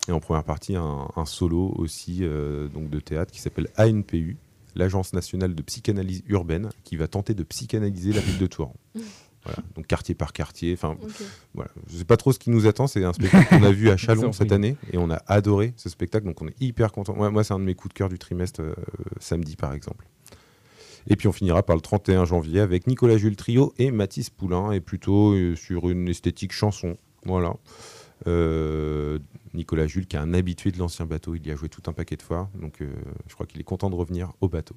Et en première partie, un, un solo aussi euh, donc de théâtre qui s'appelle ANPU, l'Agence nationale de psychanalyse urbaine, qui va tenter de psychanalyser la ville de Tours. Voilà, donc quartier par quartier. Enfin, Ok. voilà. Je sais pas trop ce qui nous attend. C'est un spectacle qu'on a vu à Chalon cette année et on a adoré ce spectacle. Donc on est hyper content. Moi, moi, c'est un de mes coups de cœur du trimestre euh, samedi par exemple. Et puis on finira par le 31 janvier avec Nicolas Jules Trio et Mathis Poulain et plutôt euh, sur une esthétique chanson. Voilà. Euh, Nicolas Jules qui est un habitué de l'ancien bateau. Il y a joué tout un paquet de fois. Donc euh, je crois qu'il est content de revenir au bateau.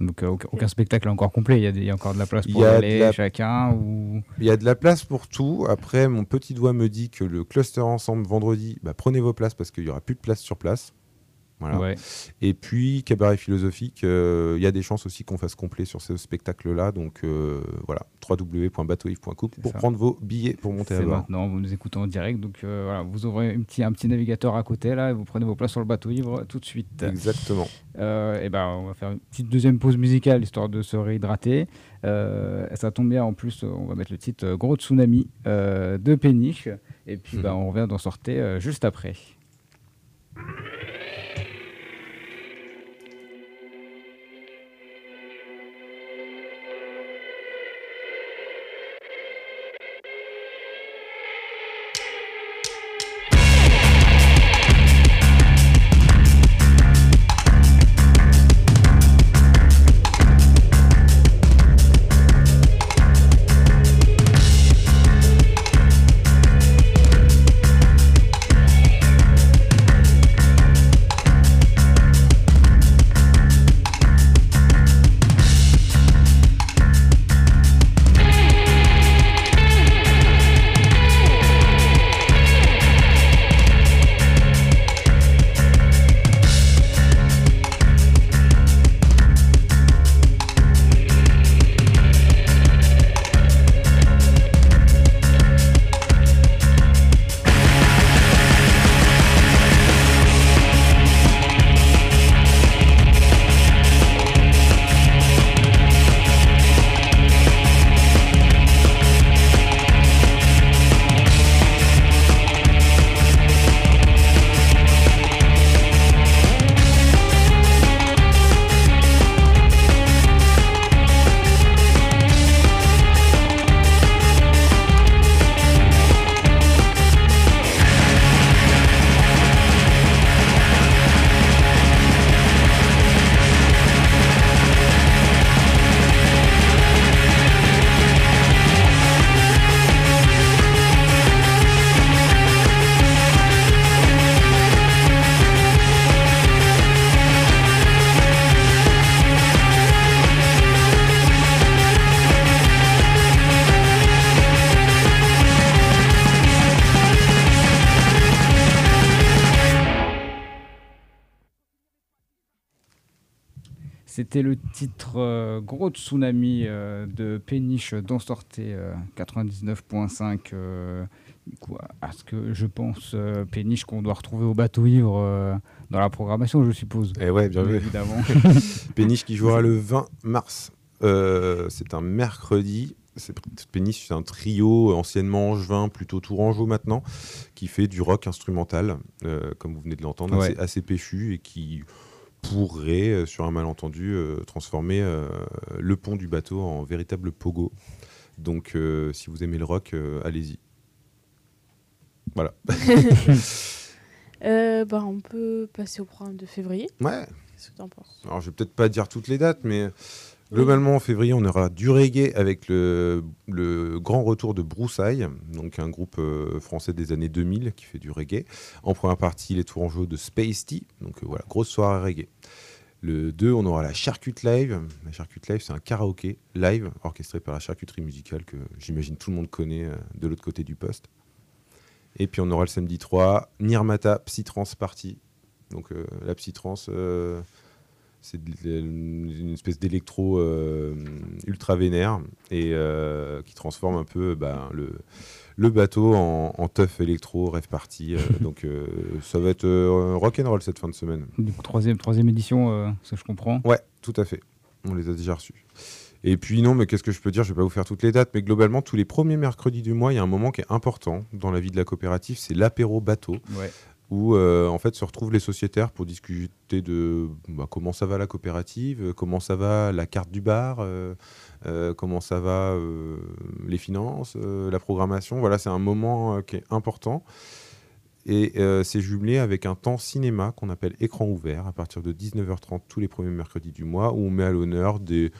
Donc euh, aucun, spectacle encore complet, il y, a des- il y a encore de la place pour y aller la- chacun ou... Il y a de la place pour tout. Après, mon petit doigt me dit que le cluster ensemble vendredi, bah, prenez vos places parce qu'il n'y aura plus de place sur place. Voilà. Ouais. Et puis, cabaret philosophique, euh, il y a des chances aussi qu'on fasse complet sur ce spectacle-là. Donc euh, voilà, www.bateauif.coop C'est pour ça. prendre vos billets pour monter à bord. maintenant, vous nous écoutez en direct, donc euh, voilà, vous ouvrez un petit, un petit navigateur à côté là, et vous prenez vos places sur le bateau ivre tout de suite. Exactement. Et ben, on va faire une petite deuxième pause musicale histoire de se réhydrater. Ça tombe bien en plus, on va mettre le titre Gros Tsunami de Péniche. Et puis Mhm. ben, on revient d'en sortir juste après. C'était le titre euh, Gros Tsunami euh, de Péniche d'en sortait euh, 99.5. euh, coup, à ce que je pense, euh, Péniche qu'on doit retrouver au bateau ivre euh, dans la programmation, je suppose. Et ouais, bien vu. Évidemment. Péniche qui jouera le 20 mars. Euh, c'est un mercredi. C'est- Péniche, c'est un trio anciennement angevin, plutôt tourangeau maintenant, qui fait du rock instrumental, euh, comme vous venez de l'entendre, Ouais. assez, assez péchu et qui pourrait, euh, sur un malentendu, euh, transformer euh, le pont du bateau en véritable pogo. Donc, euh, si vous aimez le rock, euh, allez-y. Voilà. Euh, bah, on peut passer au programme de février. Ouais. Qu'est-ce que tu en penses? Alors, je vais peut-être pas dire toutes les dates, mais globalement, en février, on aura du reggae avec le, grand retour de Broussailles, donc un groupe euh, français des années 2000 qui fait du reggae. En première partie, les Tourangeaux de Space Tea, donc euh, voilà, grosse soirée reggae. Le 2, on aura la Charcute Live. La Charcute Live, c'est un karaoké live orchestré par la charcuterie musicale que j'imagine tout le monde connaît euh, de l'autre côté du poste. Et puis on aura le samedi 3, Nirmata Psytrance Party. Donc la Psytrance, c'est une espèce d'électro euh, ultra vénère et euh, qui transforme un peu bah, le, le bateau en, en tough électro rêve party. euh, donc euh, ça va être euh, rock'n'roll cette fin de semaine. Troisième, troisième édition, euh, ça je comprends. Ouais, tout à fait. On les a déjà reçus. Et puis non, mais qu'est-ce que je peux dire? Je vais pas vous faire toutes les dates, mais globalement, tous les premiers mercredis du mois, il y a un moment qui est important dans la vie de la coopérative, c'est l'apéro bateau, Ouais. Où euh, en fait se retrouvent les sociétaires pour discuter de bah, comment ça va la coopérative, euh, comment ça va la carte du bar, euh, comment ça va les finances, la programmation. Voilà, c'est un moment qui est important. Et c'est jumelé avec un temps cinéma qu'on appelle écran ouvert à partir de 19h30 tous les premiers mercredis du mois où on met à l'honneur des,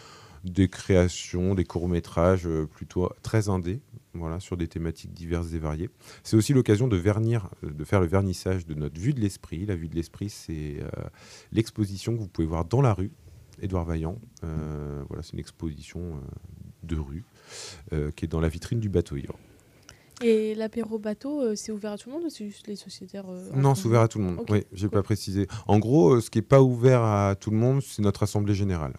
des créations, des courts-métrages plutôt très indés, voilà, sur des thématiques diverses et variées. C'est aussi l'occasion de vernir, euh, de faire le vernissage de notre vue de l'esprit. La vue de l'esprit, c'est euh, l'exposition que vous pouvez voir dans la rue. Édouard Vaillant, euh, voilà, c'est une exposition euh, de rue qui est dans la vitrine du bateau ivre. Et l'apéro bateau, c'est ouvert à tout le monde ou c'est juste les sociétaires Non, c'est ouvert à tout le monde. Ok, Oui, j'ai cool. pas précisé. En gros, ce qui n'est pas ouvert à tout le monde, c'est notre assemblée générale,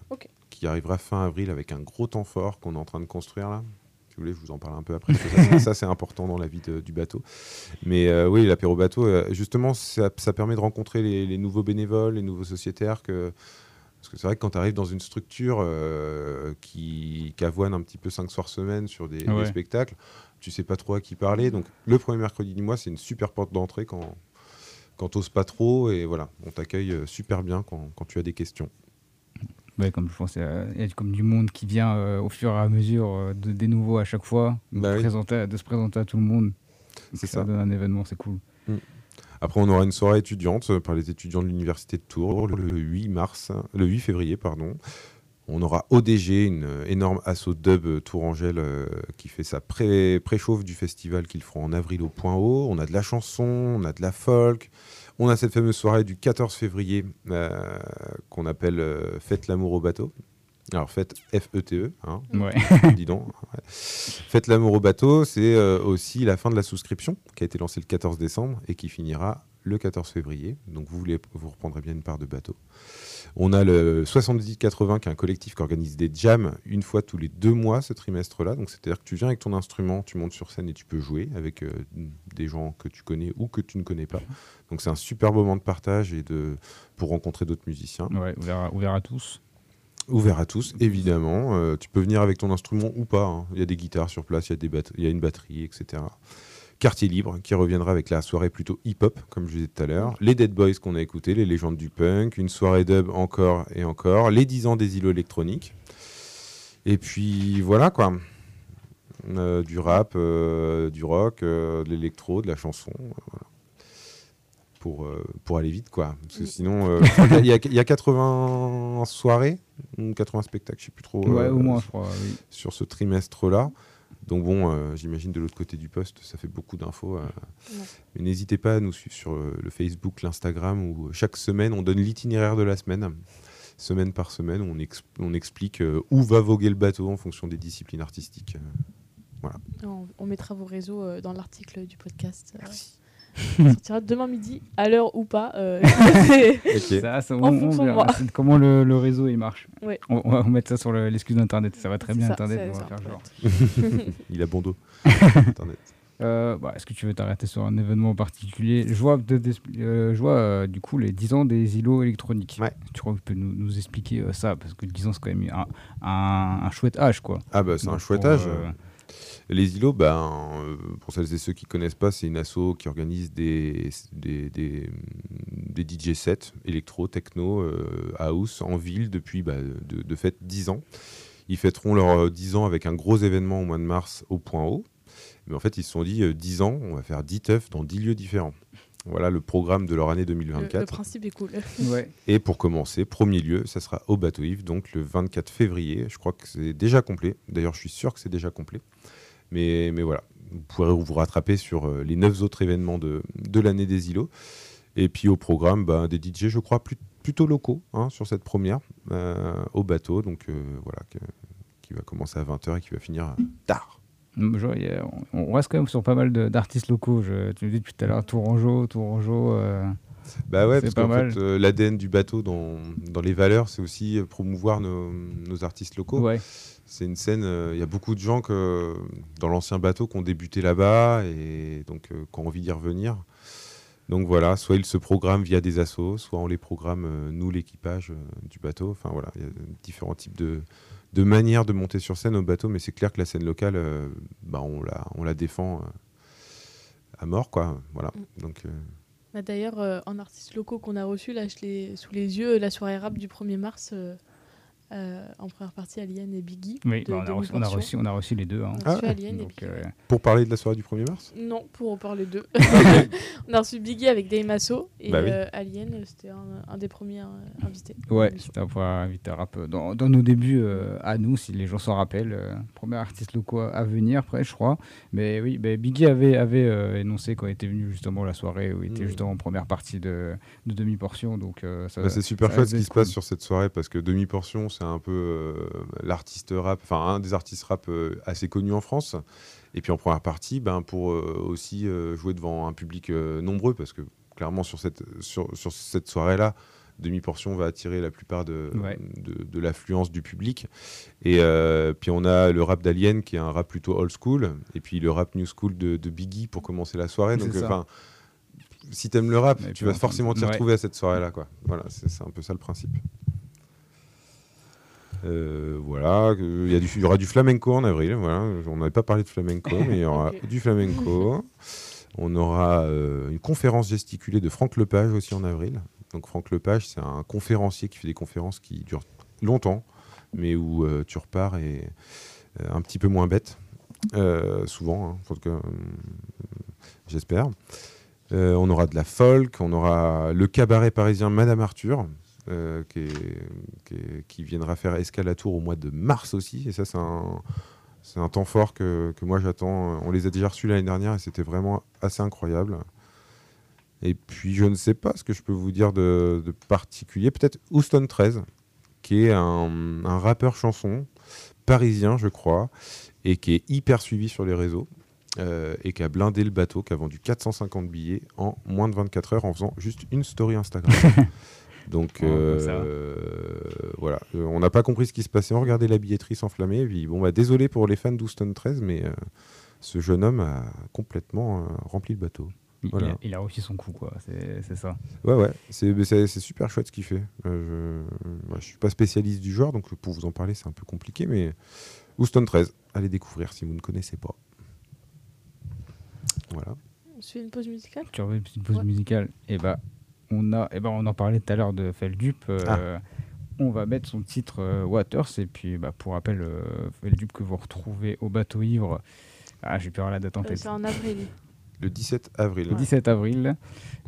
qui arrivera fin avril avec un gros temps fort qu'on est en train de construire là. Si vous voulez, je vous en parle un peu après. parce que ça, c'est- important dans la vie de- du bateau. Mais euh, oui, l'apéro bateau, euh, justement, ça, ça permet de rencontrer les, les nouveaux bénévoles, les nouveaux sociétaires. Que... Parce que c'est vrai que quand tu arrives dans une structure euh, qui, qui avoine un petit peu cinq soirs semaine sur des, spectacles, tu sais pas trop à qui parler. Donc le premier mercredi du mois, c'est une super porte d'entrée quand, quand t'oses pas trop. Et voilà, on t'accueille euh, super bien quand, quand tu as des questions. Ouais, comme je pensais, euh, il y a comme du monde qui vient euh, au fur et à mesure euh, de, des nouveaux à chaque fois, de, Bah oui. présenter, de se présenter à tout le monde. C'est ça ça. donne un événement, c'est cool. Après, on aura une soirée étudiante par les étudiants de l'université de Tours le 8 mars, le 8 février, pardon. On aura ODG, une euh, énorme asso dub Tourangelle euh, qui fait sa pré- préchauffe du festival qu'ils feront en avril au Point Haut. On a de la chanson, on a de la folk. On a cette fameuse soirée du 14 février euh, qu'on appelle euh, Faites l'amour au bateau. Alors, faites F-E-T-E, hein, Ouais. dis donc. ouais. Faites l'amour au bateau, c'est euh, aussi la fin de la souscription qui a été lancée le 14 décembre et qui finira le 14 février. Donc vous, voulez, vous reprendrez bien une part de bateau. On a le 70-80 qui est un collectif qui organise des jams une fois tous les deux mois ce trimestre-là. Donc c'est-à-dire que tu viens avec ton instrument, tu montes sur scène et tu peux jouer avec euh, des gens que tu connais ou que tu ne connais pas. Donc c'est un super moment de partage et de, pour rencontrer d'autres musiciens. Ouais, ouvert à, ouvert à tous. Ouvert à tous, évidemment. Euh, tu peux venir avec ton instrument ou pas. hein. Il y a des guitares sur place, il y a, des y a une batterie, etc. Quartier Libre, qui reviendra avec la soirée plutôt hip-hop, comme je disais tout à l'heure. Les Dead Boys qu'on a écoutés, les légendes du punk. Une soirée dub encore et encore. Les 10 ans des îlots électroniques. Et puis voilà quoi. Euh, du rap, euh, du rock, euh, de l'électro, de la chanson. voilà. Pour, pour aller vite quoi. Parce que sinon, y il y, a- il y a 80 soirées, ou 80 spectacles, je sais plus trop. Ouais, au moins, je crois. Oui. sur ce trimestre-là. Donc bon, euh, j'imagine de l'autre côté du poste, ça fait beaucoup d'infos. euh. Ouais. Mais n'hésitez pas à nous suivre sur euh, le Facebook, l'Instagram, où chaque semaine, on donne l'itinéraire de la semaine. Semaine par semaine, on, on explique où va voguer le bateau en fonction des disciplines artistiques. euh. On, on mettra vos réseaux dans l'article du podcast. Sortira demain midi, à l'heure ou pas. euh. Ça, ça, on, En on fonction de verra. moi. C'est comment le, le réseau il marche. Ouais. On, on va mettre ça sur le- l'excuse d'Internet. Ça va très C'est bien ça, Internet. c'est On va ça, faire en genre. Il a bon dos. Internet. Euh, bah, Est-ce que tu veux t'arrêter sur un événement particulier? Je vois, de- euh, je vois euh, du coup les 10 ans des îlots électroniques. Ouais. Tu crois que tu peux nous, nous expliquer euh, ça? Parce que 10 ans, c'est quand même un, un, un chouette âge. quoi. Ah bah c'est un chouette pour, âge. Euh, Les îlots, ben, euh, pour celles et ceux qui connaissent pas, c'est une asso qui organise des, des, des, des DJ sets électro, techno, euh, house en ville depuis bah, de, de fait 10 ans. Ils fêteront leurs euh, 10 ans avec un gros événement au mois de mars au Point Haut. Mais en fait, ils se sont dit euh, 10 ans, on va faire 10 teufs dans 10 lieux différents. Voilà le programme de leur année Le, le 2024. principe est cool. Ouais. Et pour commencer, premier lieu, ça sera au Bateau Yves, donc le 24 février. Je crois que c'est déjà complet. D'ailleurs, je suis sûr que c'est déjà complet. Mais, mais voilà, vous pourrez vous rattraper sur euh, les 9 autres événements de, de l'année des îlots. Et puis au programme, bah, des DJ, je crois, plus- plutôt locaux hein, sur cette première, euh, au bateau. Donc euh, voilà, que- qui va commencer à 20h et qui va finir tard. Mm, a- on on reste quand même sur pas mal d'artistes locaux. Je, tu me dis depuis tout à l'heure Tourangeau, Tourangeau. euh, Bah ouais, parce qu'en fait, euh, l'ADN du bateau dans, dans les valeurs, c'est aussi promouvoir nos, nos artistes locaux. ouais. C'est une scène, euh, il y a beaucoup de gens que, dans l'ancien bateau qui ont débuté là-bas et donc euh, qui ont envie d'y revenir. Donc voilà, soit ils se programment via des assos, soit on les programme, euh, nous, l'équipage euh, du bateau. Enfin voilà, il y a différents types de, de manières de monter sur scène au bateau, mais c'est clair que la scène locale, euh, bah, on, la, on la défend euh, à mort, quoi. Voilà. Donc, euh, Bah, D'ailleurs, euh, en artistes locaux qu'on a reçus, là, je l'ai sous les yeux, la soirée rap du 1er mars, euh, en première partie, Alien et Biggie. Oui, de bah, on, a reçu, on, a demi-portion. reçu, on a reçu les deux. hein. On a reçu Ah, Alien et Donc, Biggie. euh, pour parler de la soirée du 1er mars? Non, pour en parler d'eux. on a reçu Biggie avec Dave Masso et Bah oui. euh, Alien, c'était un, un des premiers euh, invités. Ouais, c'était un peu invité rap dans, dans nos débuts euh, à nous, si les gens s'en rappellent. euh, premier artiste locaux à, à venir, après, je crois. Mais oui, bah, Biggie avait, avait euh, énoncé quand il était venu justement la soirée où il était Mhm. justement en première partie de, de demi-portion. Donc, euh, ça, Bah, c'est super ça chouette ce qui se passe sur cette soirée parce que Demi Portion, c'est un peu euh, l'artiste rap, enfin un des artistes rap euh, assez connus en France. Et puis en première partie, ben, pour euh, aussi jouer devant un public nombreux parce que clairement sur cette, sur, sur cette soirée-là, Demi Portion va attirer la plupart de, Ouais. de, de l'affluence du public. Et euh, puis on a le rap d'Alien qui est un rap plutôt old school et puis le rap new school de, de Biggie pour commencer la soirée. Donc si t'aimes le rap, Et tu vas forcément t'y ouais. retrouver à cette soirée-là. quoi. Voilà, c'est c'est un peu ça le principe. Euh, voilà, il y, a du- il y aura du flamenco en avril. Voilà, on n'avait pas parlé de flamenco, mais il y aura du flamenco. On aura euh, une conférence gesticulée de Franck Lepage aussi en avril. Donc Franck Lepage, c'est un conférencier qui fait des conférences qui durent longtemps, mais où euh, tu repars et un petit peu moins bête, souvent, hein, en tout cas, euh, j'espère. On aura de la folk, on aura le cabaret parisien Madame Arthur, euh, qui, est- qui est- qui viendra faire Tours au mois de mars aussi. Et ça, c'est un, un temps fort que, que moi j'attends. On les a déjà reçus l'année dernière et c'était vraiment assez incroyable. Et puis, je ne sais pas ce que je peux vous dire de, de particulier. Peut-être Houston 13, qui est un, un rappeur chanson parisien, je crois, et qui est hyper suivi sur les réseaux. euh, et qui a blindé le bateau, qui a vendu 450 billets en moins de 24 heures en faisant juste une story Instagram. Donc Ouais, euh, ça va. voilà, Euh, on n'a pas compris ce qui se passait, on regardait la billetterie s'enflammer, puis bon bah désolé pour les fans d'Houston 13, mais euh, ce jeune homme a complètement euh, rempli le bateau. Il, Voilà. il a, il a réussi son coup, quoi. C'est ça. Ouais ouais, c'est mais c'est- c'est super chouette ce qu'il fait. Euh, je, ouais, je suis pas spécialiste du genre, donc pour vous en parler c'est un peu compliqué, mais Houston 13, allez découvrir si vous ne connaissez pas. Voilà. On se fait une pause musicale? Tu une petite pause Ouais. musicale? Et bah, on a, et ben, on en parlait tout à l'heure de Feldup. euh, Ah. On va mettre son titre euh, Waters et puis bah, pour rappel, euh, Feldup que vous retrouvez au bateau ivre. Ah, j'ai peur la date en tête. C'est en avril. Le 17 avril. Le 17 avril.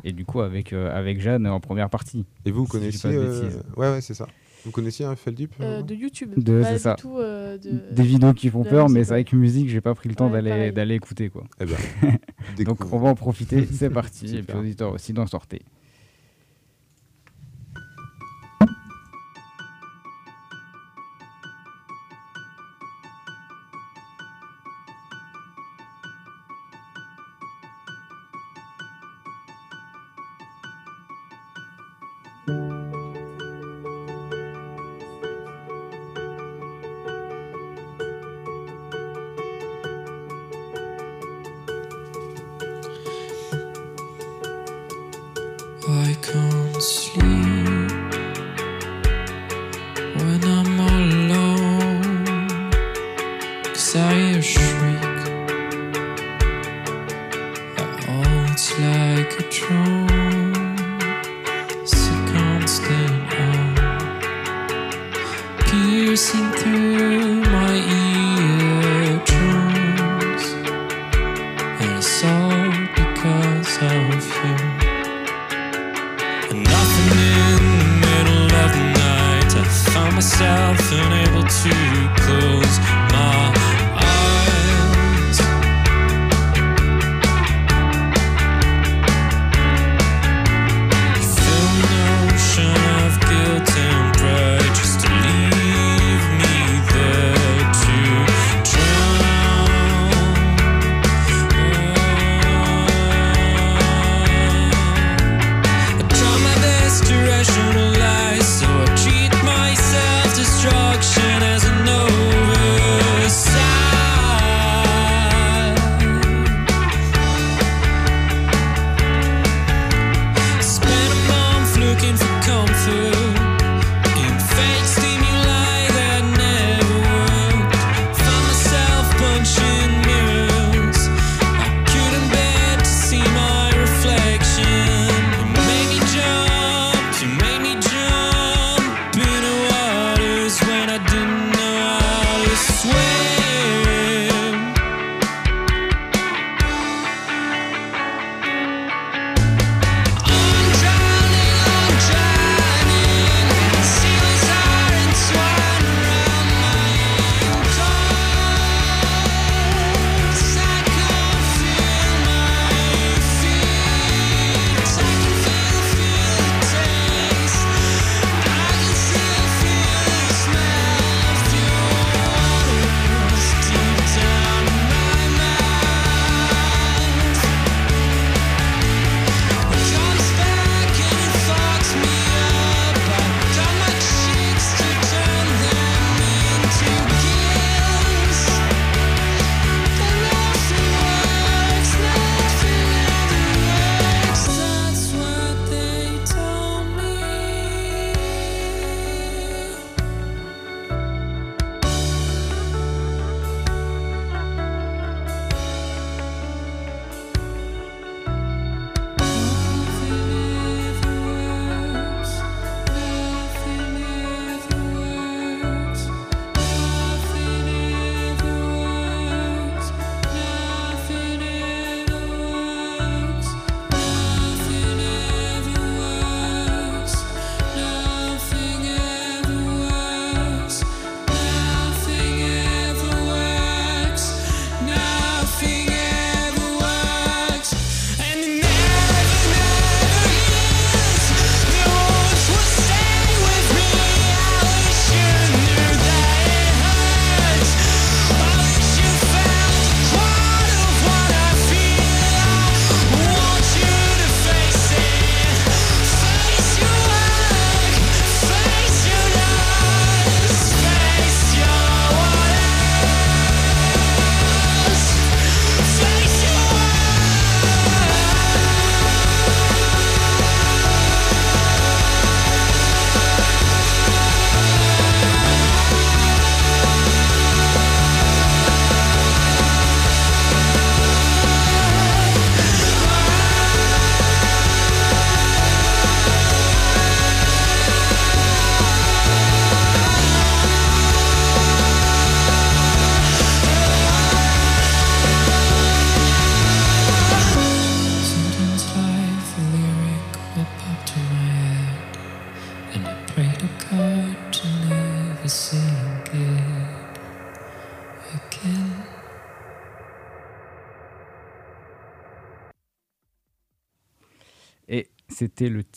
Et du coup, avec, euh, avec Jeanne en première partie. Et vous Si dis connaissiez euh, bêtises. Ouais ouais, c'est ça. Vous connaissiez un Feldup Euh, euh, de YouTube. De- Pas c'est du ça. tout, euh, de- Des vidéos qui font de peur, mais c'est avec musique, j'ai pas pris le temps Ouais, d'aller écouter. quoi. Eh ben, Donc on va en profiter, c'est parti. Et puis auditeurs aussi d'en sortir. I can't sleep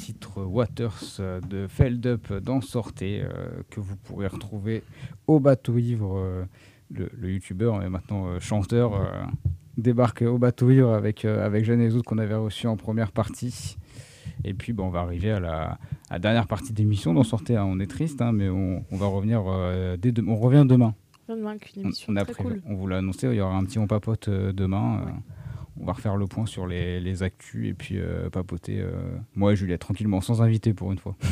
titre Waters de Feld Up dans Sortez euh, que vous pourrez retrouver au bateau ivre. euh, le, le youtubeur et maintenant euh, chanteur débarque au bateau ivre avec, avec Jeanne et les autres qu'on avait reçu en première partie. Et puis bon, on va arriver à la, à la dernière partie d'émission d'en sortir. On est triste, hein, mais on, on va revenir dès demain. On revient demain. Demain, une On, émission on a très prévu- cool. on vous l'a annoncé, il y aura un petit on papote demain. On va refaire le point sur les, les actus et puis euh, papoter. euh, moi et Juliette, tranquillement, sans invité pour une fois.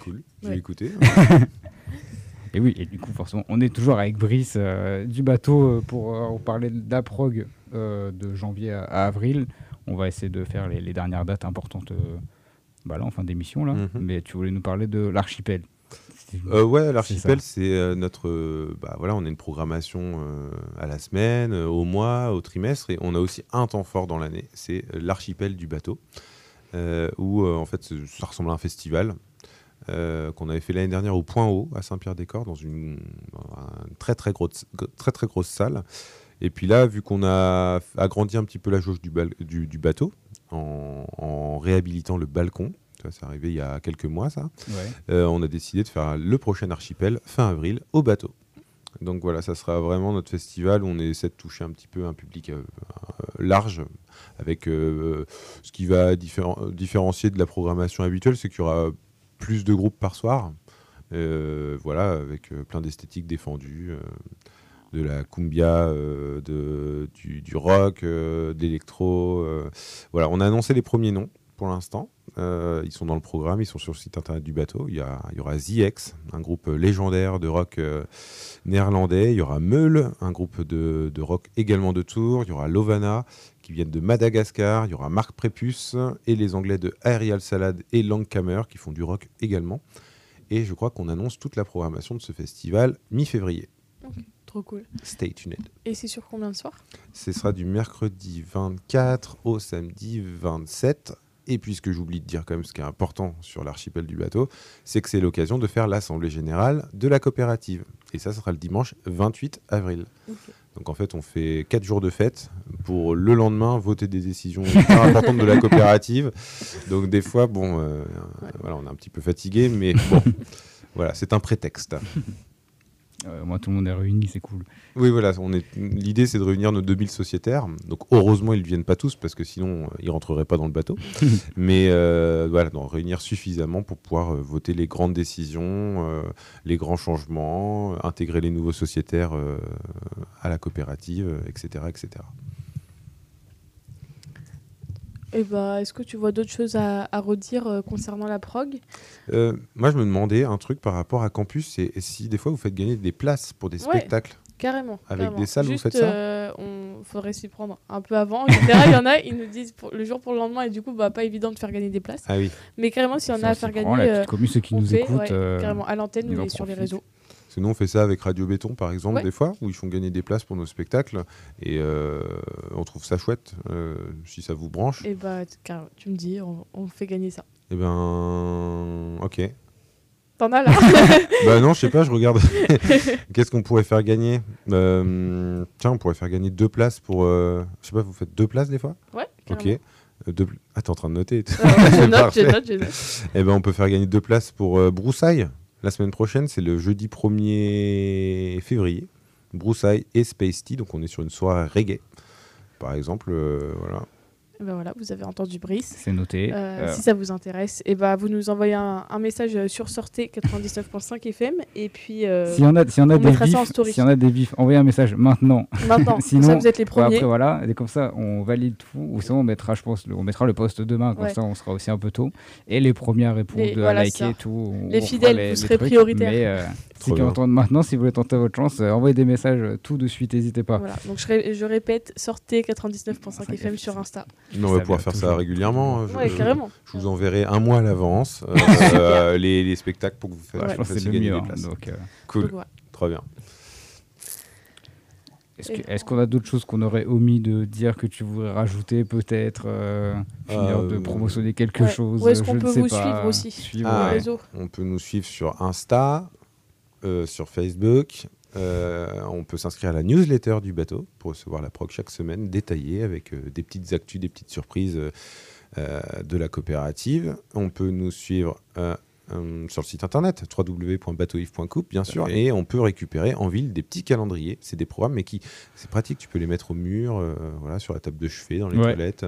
Cool, je Ouais. vais écouter. Et oui, et du coup, forcément, on est toujours avec Brice euh, du bateau pour euh, vous parler de la prog euh, de janvier à, à avril. On va essayer de faire les, les dernières dates importantes euh, bah là, en fin d'émission. là. Mhm. Mais tu voulais nous parler de l'archipel. Euh, ouais, l'archipel, c'est euh, notre. euh, bah voilà, on a une programmation à la semaine, au mois, au trimestre, et on a aussi un temps fort dans l'année. C'est l'archipel du bateau, où en fait ça ressemble à un festival euh, qu'on avait fait l'année dernière au Point Haut à Saint-Pierre-des-Corps dans une, dans une très très grosse très très grosse salle. Et puis là, vu qu'on a agrandi un petit peu la jauge du, bal- du, du bateau en, en réhabilitant le balcon, c'est arrivé il y a quelques mois ça. Ouais. Euh, on a décidé de faire le prochain archipel fin avril au bateau. Donc voilà, ça sera vraiment notre festival où on essaie de toucher un petit peu un public euh, large avec euh, ce qui va différen- différencier de la programmation habituelle, c'est qu'il y aura plus de groupes par soir. Euh, voilà, avec plein d'esthétiques défendues, de la cumbia, de, du, du rock, de l'électro. Voilà, on a annoncé les premiers noms pour l'instant. Euh, ils sont dans le programme, ils sont sur le site internet du bateau. Il y, a, il y aura ZX, un groupe légendaire de rock euh, néerlandais. Il y aura Meul, un groupe de, de rock également de Tours. Il y aura Lovana, qui viennent de Madagascar. Il y aura Marc Prépuce et les Anglais de Aerial Salad et Langhammer, qui font du rock également. Et je crois qu'on annonce toute la programmation de ce festival mi-février. Trop cool. Stay tuned. Et c'est sur combien de soirs? Ce sera du mercredi 24 au samedi 27. Et puisque j'oublie de dire quand même ce qui est important sur l'archipel du bateau, c'est que c'est l'occasion de faire l'assemblée générale de la coopérative. Et ça, ce sera le dimanche 28 avril. Donc en fait, on fait 4 jours de fête pour le lendemain voter des décisions importantes de la coopérative. Donc des fois, bon, euh, voilà, on est un petit peu fatigué, mais bon, voilà, c'est un prétexte. Euh, moi, tout le monde est réuni, c'est cool. Oui, voilà, on est... l'idée c'est de réunir nos 2000 sociétaires. Donc heureusement, ils ne viennent pas tous parce que sinon, ils ne rentreraient pas dans le bateau. Mais euh, voilà, donc, réunir suffisamment pour pouvoir euh, voter les grandes décisions, euh, les grands changements, intégrer les nouveaux sociétaires euh, à la coopérative, etc., etc. Et bah, est-ce que tu vois d'autres choses à, à redire euh, concernant la prog? Euh, moi, je me demandais un truc par rapport à Campus, c'est si des fois vous faites gagner des places pour des Ouais. spectacles. Carrément. Avec carrément. des salles, vous Juste, faites ça? euh, On faudrait s'y prendre un peu avant. Général, il y en a, ils nous disent pour- le jour pour le lendemain, et du coup, bah, pas évident de faire gagner des places. Ah oui. Mais carrément, s'il y en a on à faire gagner, la euh, petite commu, ceux qui on nous fait, écoutent, ouais, euh, carrément à l'antenne ils ou sur les réseaux. Parce que nous, on fait ça avec Radio Béton, par exemple, Ouais. des fois, où ils font gagner des places pour nos spectacles. Et euh, on trouve ça chouette, euh, si ça vous branche. Et bah, t- car- tu me dis, on, on fait gagner ça. Eh ben, ok. T'en as là bah non, je sais pas, je regarde. Qu'est-ce qu'on pourrait faire gagner? Euh, Tiens, on pourrait faire gagner deux places pour. Je sais pas, vous faites deux places des fois? Ouais, Ok. carrément. Euh, deux Ah, t'es en train de noter. Euh, je note, je note, je note. Eh ben, on peut faire gagner deux places pour euh, Broussailles la semaine prochaine. C'est le jeudi 1er février. Broussailles et Space Tea. Donc, on est sur une soirée reggae. Par exemple, euh, voilà. Ben voilà, vous avez entendu Brice. C'est noté. Euh, Euh, Si ça vous intéresse, et bah, vous nous envoyez un, un message sur Sortez 99.5 FM et puis euh, S'il y en a, s'il y en a on des mettra ça en vifs, y en a des vifs, envoyez un message maintenant. Maintenant, comme sinon, ça, vous êtes les ouais, premiers. après voilà, et comme ça, on valide tout. Ou sinon, on mettra, je pense, le- on mettra le post demain. Comme Ouais. ça, on sera aussi un peu tôt. Et les premiers à répondre, Les- à voilà, liker ça. et tout. on Les fidèles, les- vous les serez trucs. prioritaires. Mais euh, qui entendent maintenant, si vous voulez tenter votre chance, euh, envoyez des messages tout de suite. N'hésitez pas. Voilà, donc je, ré- je répète, Sortez 99.5 FM sur Insta. On va pouvoir faire ça régulièrement. Je- Ouais, je- carrément. Je vous enverrai un mois à l'avance euh, euh, les, les spectacles pour que vous Ouais. Fassiez le gagner mieux. des hein, places. donc, euh, Cool, Donc, très bien. Est-ce qu'on a d'autres choses qu'on aurait omis de dire que tu voudrais rajouter peut-être euh, finir de Euh, promotionner quelque Ouais. chose Où est-ce qu'on peut sais vous pas. suivre aussi Suivre, Ah, ouais. On peut nous suivre sur Insta, euh, sur Facebook, Euh, on peut s'inscrire à la newsletter du bateau pour recevoir la prog chaque semaine détaillée avec euh, des petites actus, des petites surprises euh, de la coopérative. On peut nous suivre sur le site internet www.bateauif.coupe bien sûr et on peut récupérer en ville des petits calendriers. C'est des programmes mais qui c'est pratique, tu peux les mettre au mur, voilà, sur la table de chevet, dans les Ouais. toilettes.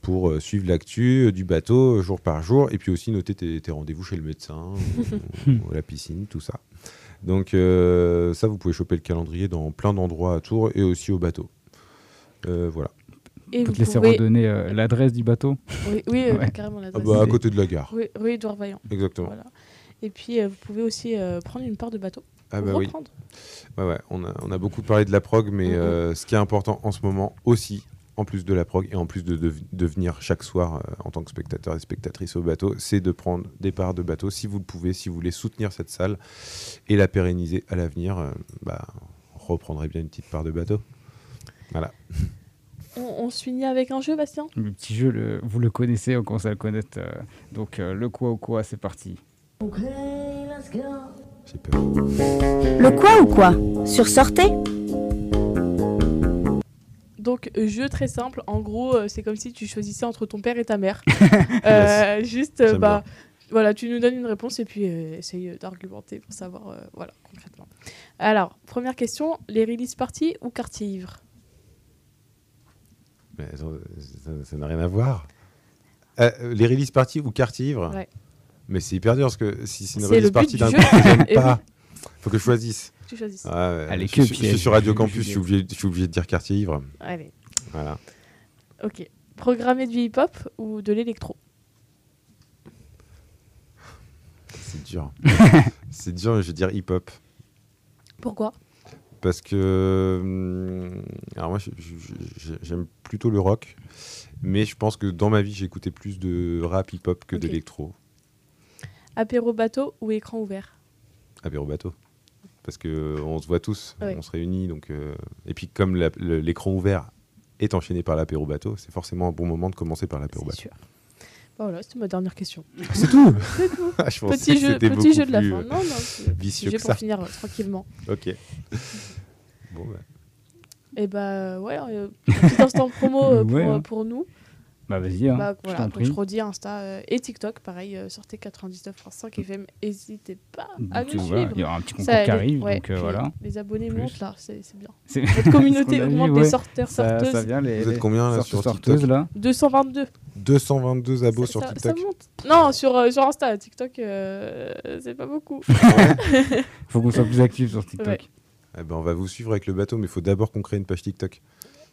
pour suivre l'actu du bateau jour par jour et puis aussi noter tes, tes rendez-vous chez le médecin ou, ou à la piscine, tout ça. Donc euh, ça, vous pouvez choper le calendrier dans plein d'endroits à Tours et aussi au bateau. Euh, voilà. Et peut vous te laisser pouvez... redonner euh, l'adresse du bateau? Oui, oui euh, Ouais. carrément Ah l'adresse. bah, à côté de la gare. Rue, rue Édouard Vaillant. Exactement. Voilà. Et puis, euh, vous pouvez aussi euh, prendre une part de bateau. Ah pour bah oui. Ouais, ouais, on, a, on a beaucoup parlé de la prog, mais Mhm. euh, ce qui est important en ce moment aussi, en plus de la prog et en plus de, de- de venir chaque soir euh, en tant que spectateur et spectatrice au bateau, c'est de prendre des parts de bateau si vous le pouvez, si vous voulez soutenir cette salle et la pérenniser à l'avenir. euh, bah, reprendrez bien une petite part de bateau. Voilà. On, on se finit avec un jeu, Bastien? Le petit jeu, le- vous le connaissez, on commence à le connaître. euh, donc euh, le quoi ou quoi, c'est parti. Peur. Le quoi ou quoi? Sur Sortez? Donc, jeu très simple. En gros, euh, c'est comme si tu choisissais entre ton père et ta mère. Euh, Juste, euh, bah, voilà, tu nous donnes une réponse et puis euh, essaye d'argumenter pour savoir, euh, voilà, concrètement. Alors, première question les release parties ou quartier ivre Mais ça n'a rien à voir. Les release parties ou quartier ivre Ouais. Mais c'est hyper dur parce que si c'est une release du d'un que j'aime Et pas, faut que je choisisse. Tu choisis. Ouais, ouais, Allez, je, suis- je suis sur Radio Campus, je- suis obligé, je suis obligé de dire quartier ivre. Allez, Voilà. ok. Programmer du hip-hop ou de l'électro? C'est dur. c'est dur, je vais dire hip-hop. Pourquoi? Parce que. hum, Alors, moi, j'aime plutôt le rock. Mais je pense que dans ma vie, j'ai écouté plus de rap hip-hop que d'électro. Apéro bateau ou écran ouvert? Apéro bateau. Parce que euh, on se voit tous, Ouais. on se réunit. Donc, euh, Et puis, comme l'écran ouvert est enchaîné par l'apéro bateau, c'est forcément un bon moment de commencer par l'apéro bateau. sûr. Voilà, c'était ma dernière question. C'est tout C'est tout. Ah, je Petit que jeu, c'était petit beaucoup jeu de la fin. euh, Non, non, vicieux que pour ça. finir euh, tranquillement. Ok. bon, bah. Et bah ouais, euh, un petit instant promo euh, pour, Ouais, euh, hein. pour nous. Bah vas-y, hein, Bah, je voilà, t'en donc je redis Insta euh, et TikTok, pareil, euh, sortez 99.5 FM. N'hésitez pas à nous suivre. il y aura un petit concours Ça, qui les- arrive, ouais, donc euh, voilà. Les abonnés Plus. montent là, c'est c'est bien. Notre communauté augmente ouais. sorteurs, Ça, sorteuses. ça vient, les, Vous êtes les combien, là, sorteurs, sur sorteuses, TikTok là 222. 222 abos Ça- sur TikTok. ça monte. Non, sur, euh, sur Insta, TikTok, euh, c'est pas beaucoup. faut qu'on soit plus actif sur TikTok. Ouais. Eh ben, on va vous suivre avec le bateau, mais il faut d'abord qu'on crée une page TikTok.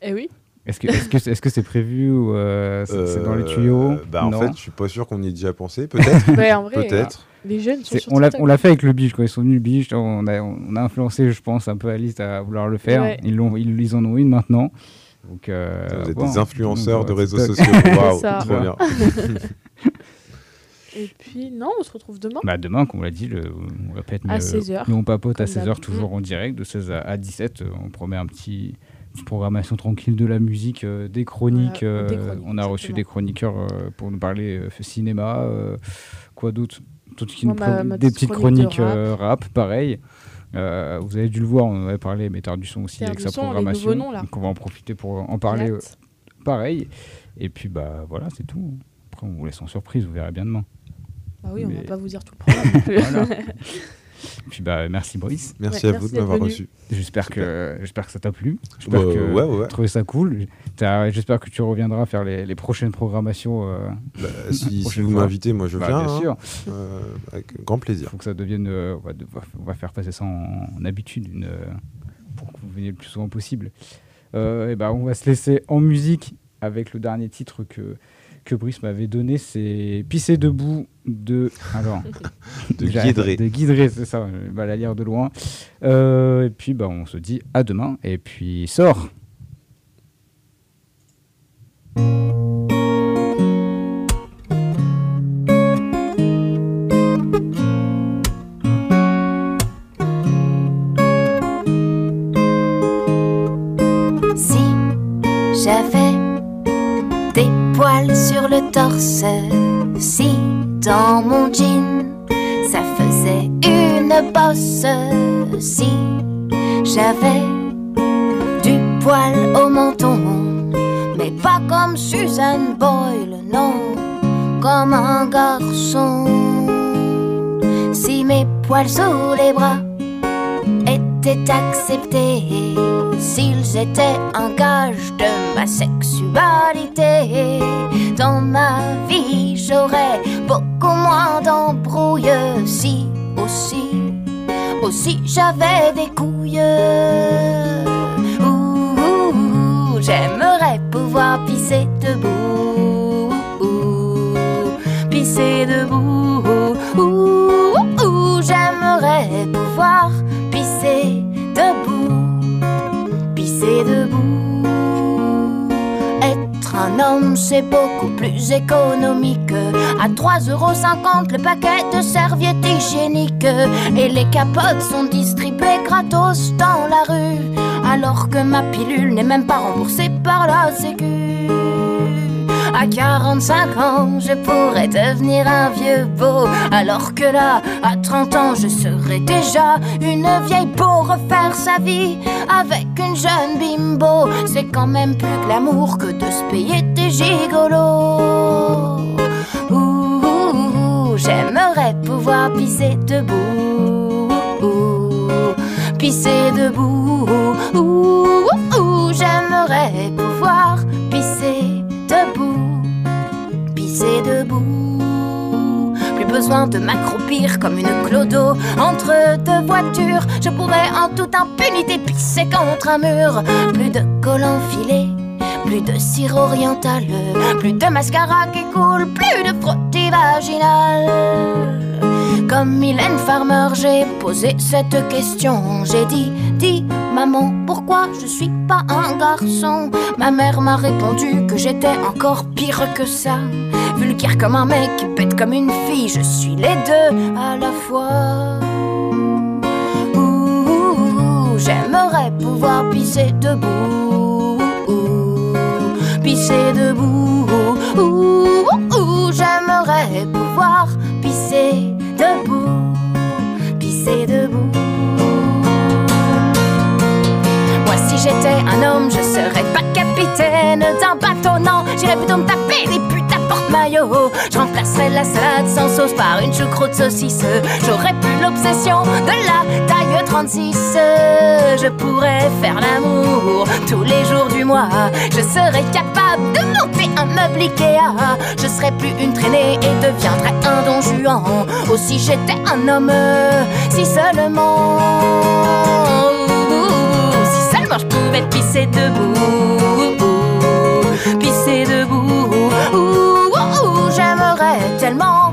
Eh oui. Est-ce que est-ce que c'est est-ce que c'est prévu ou euh, c'est dans les Euh, tuyaux bah, En fait, je suis pas sûr qu'on y ait déjà pensé. Peut-être. Ouais, en vrai, Peut-être. Les jeunes sont on l'a on l'a fait avec le biche quand ils sont venus le biche on a on a influencé je pense un peu Alice à vouloir le faire Ouais. ils l'ont ils, ils en ont une maintenant donc euh, Vous êtes bon, des influenceurs de réseaux TikTok. sociaux. Waouh, ça. trop bien. Et puis, non, on se retrouve demain. Bah demain, comme on l'a dit, le, on répète, À mais, 16 heures, nous on papote à comme 16h d'hab. toujours en direct, de 16 à, à 17. euh, On promet un petit programmation tranquille de la musique, euh, des chroniques. Voilà, des euh, chroniques, on a reçu exactement. des chroniqueurs euh, pour nous parler euh, cinéma, euh, quoi d'autre? Tout ce qui Moi, nous ma- pré- ma Des petite petites de chroniques euh, rap, pareil. Euh, vous avez dû le voir, on en avait parlé, mais Terre du Son aussi avec sa Son, programmation. noms. Donc on va en profiter pour en parler euh, pareil. Et puis bah voilà, c'est tout. Après on vous laisse en surprise, vous verrez bien demain. Bah oui, on va Mais- pas vous dire tout le programme puis bah merci Brice. Merci Ouais, à vous merci de m'avoir reçu. J'espère que j'espère que ça t'a plu. J'espère Bah, que ouais, ouais, ouais. tu as trouvé ça cool. J'espère que tu reviendras faire les, les prochaines programmations. euh, Bah, si, si vous m'invitez, moi je bah, viens. bien hein. sûr. Euh, avec grand Il plaisir. faut que ça devienne. euh, on, va, devoir- on va faire passer ça en, en habitude une, pour que vous veniez le plus souvent possible. Euh, et ben on va se laisser en musique avec le dernier titre que que Brice m'avait donné, c'est Pisser debout de. Alors. De Guidré. De Guidré, c'est ça, je vais la lire de loin. Euh, et puis, bah, on se dit à demain. Et puis, sort sous les bras étaient acceptés, s'ils étaient un gage de ma sexualité, dans ma vie j'aurais beaucoup moins d'embrouilles si aussi, aussi j'avais des couilles. Ouh, j'aimerais pouvoir pisser debout, pisser debout. C'est beaucoup plus économique. À 3,50€ le paquet de serviettes hygiéniques. Et les capotes sont distribuées gratos dans la rue. Alors que ma pilule n'est même pas remboursée par la Sécu. À 45 ans, je pourrais devenir un vieux beau. Alors que là, à 30 ans, je serais déjà une vieille pour refaire sa vie avec une jeune bimbo. C'est quand même plus glamour que de se payer des gigolos. Ouh, j'aimerais pouvoir pisser debout. Pisser debout. Ouh, De m'accroupir comme une clodo entre deux voitures. Je pourrais en toute impunité pisser contre un mur. Plus de collants filés. Plus de cire orientale, plus de mascara qui coule, plus de frottis vaginal. Comme Mylène Farmer, j'ai posé cette question. J'ai dit, dis maman, pourquoi je suis pas un garçon? Ma mère m'a répondu que j'étais encore pire que ça. Vulgaire comme un mec, bête comme une fille, je suis les deux à la fois. Ouh, ouh, ouh, j'aimerais pouvoir pisser debout. Pisser debout. Ouh, ouh, ouh, j'aimerais pouvoir pisser debout. Pisser debout. Moi, si j'étais un homme, je serais pas capitaine d'un bateau, non. J'irais plutôt me taper des Je remplacerais la salade sans sauce par une choucroute saucisse. J'aurais plus l'obsession de la taille 36. Je pourrais faire l'amour tous les jours du mois. Je serais capable de monter un meuble Ikea. Je serais plus une traînée et deviendrais un don Juan. Oh, si j'étais un homme, si seulement. Si seulement je pouvais pisser debout. J'aimerais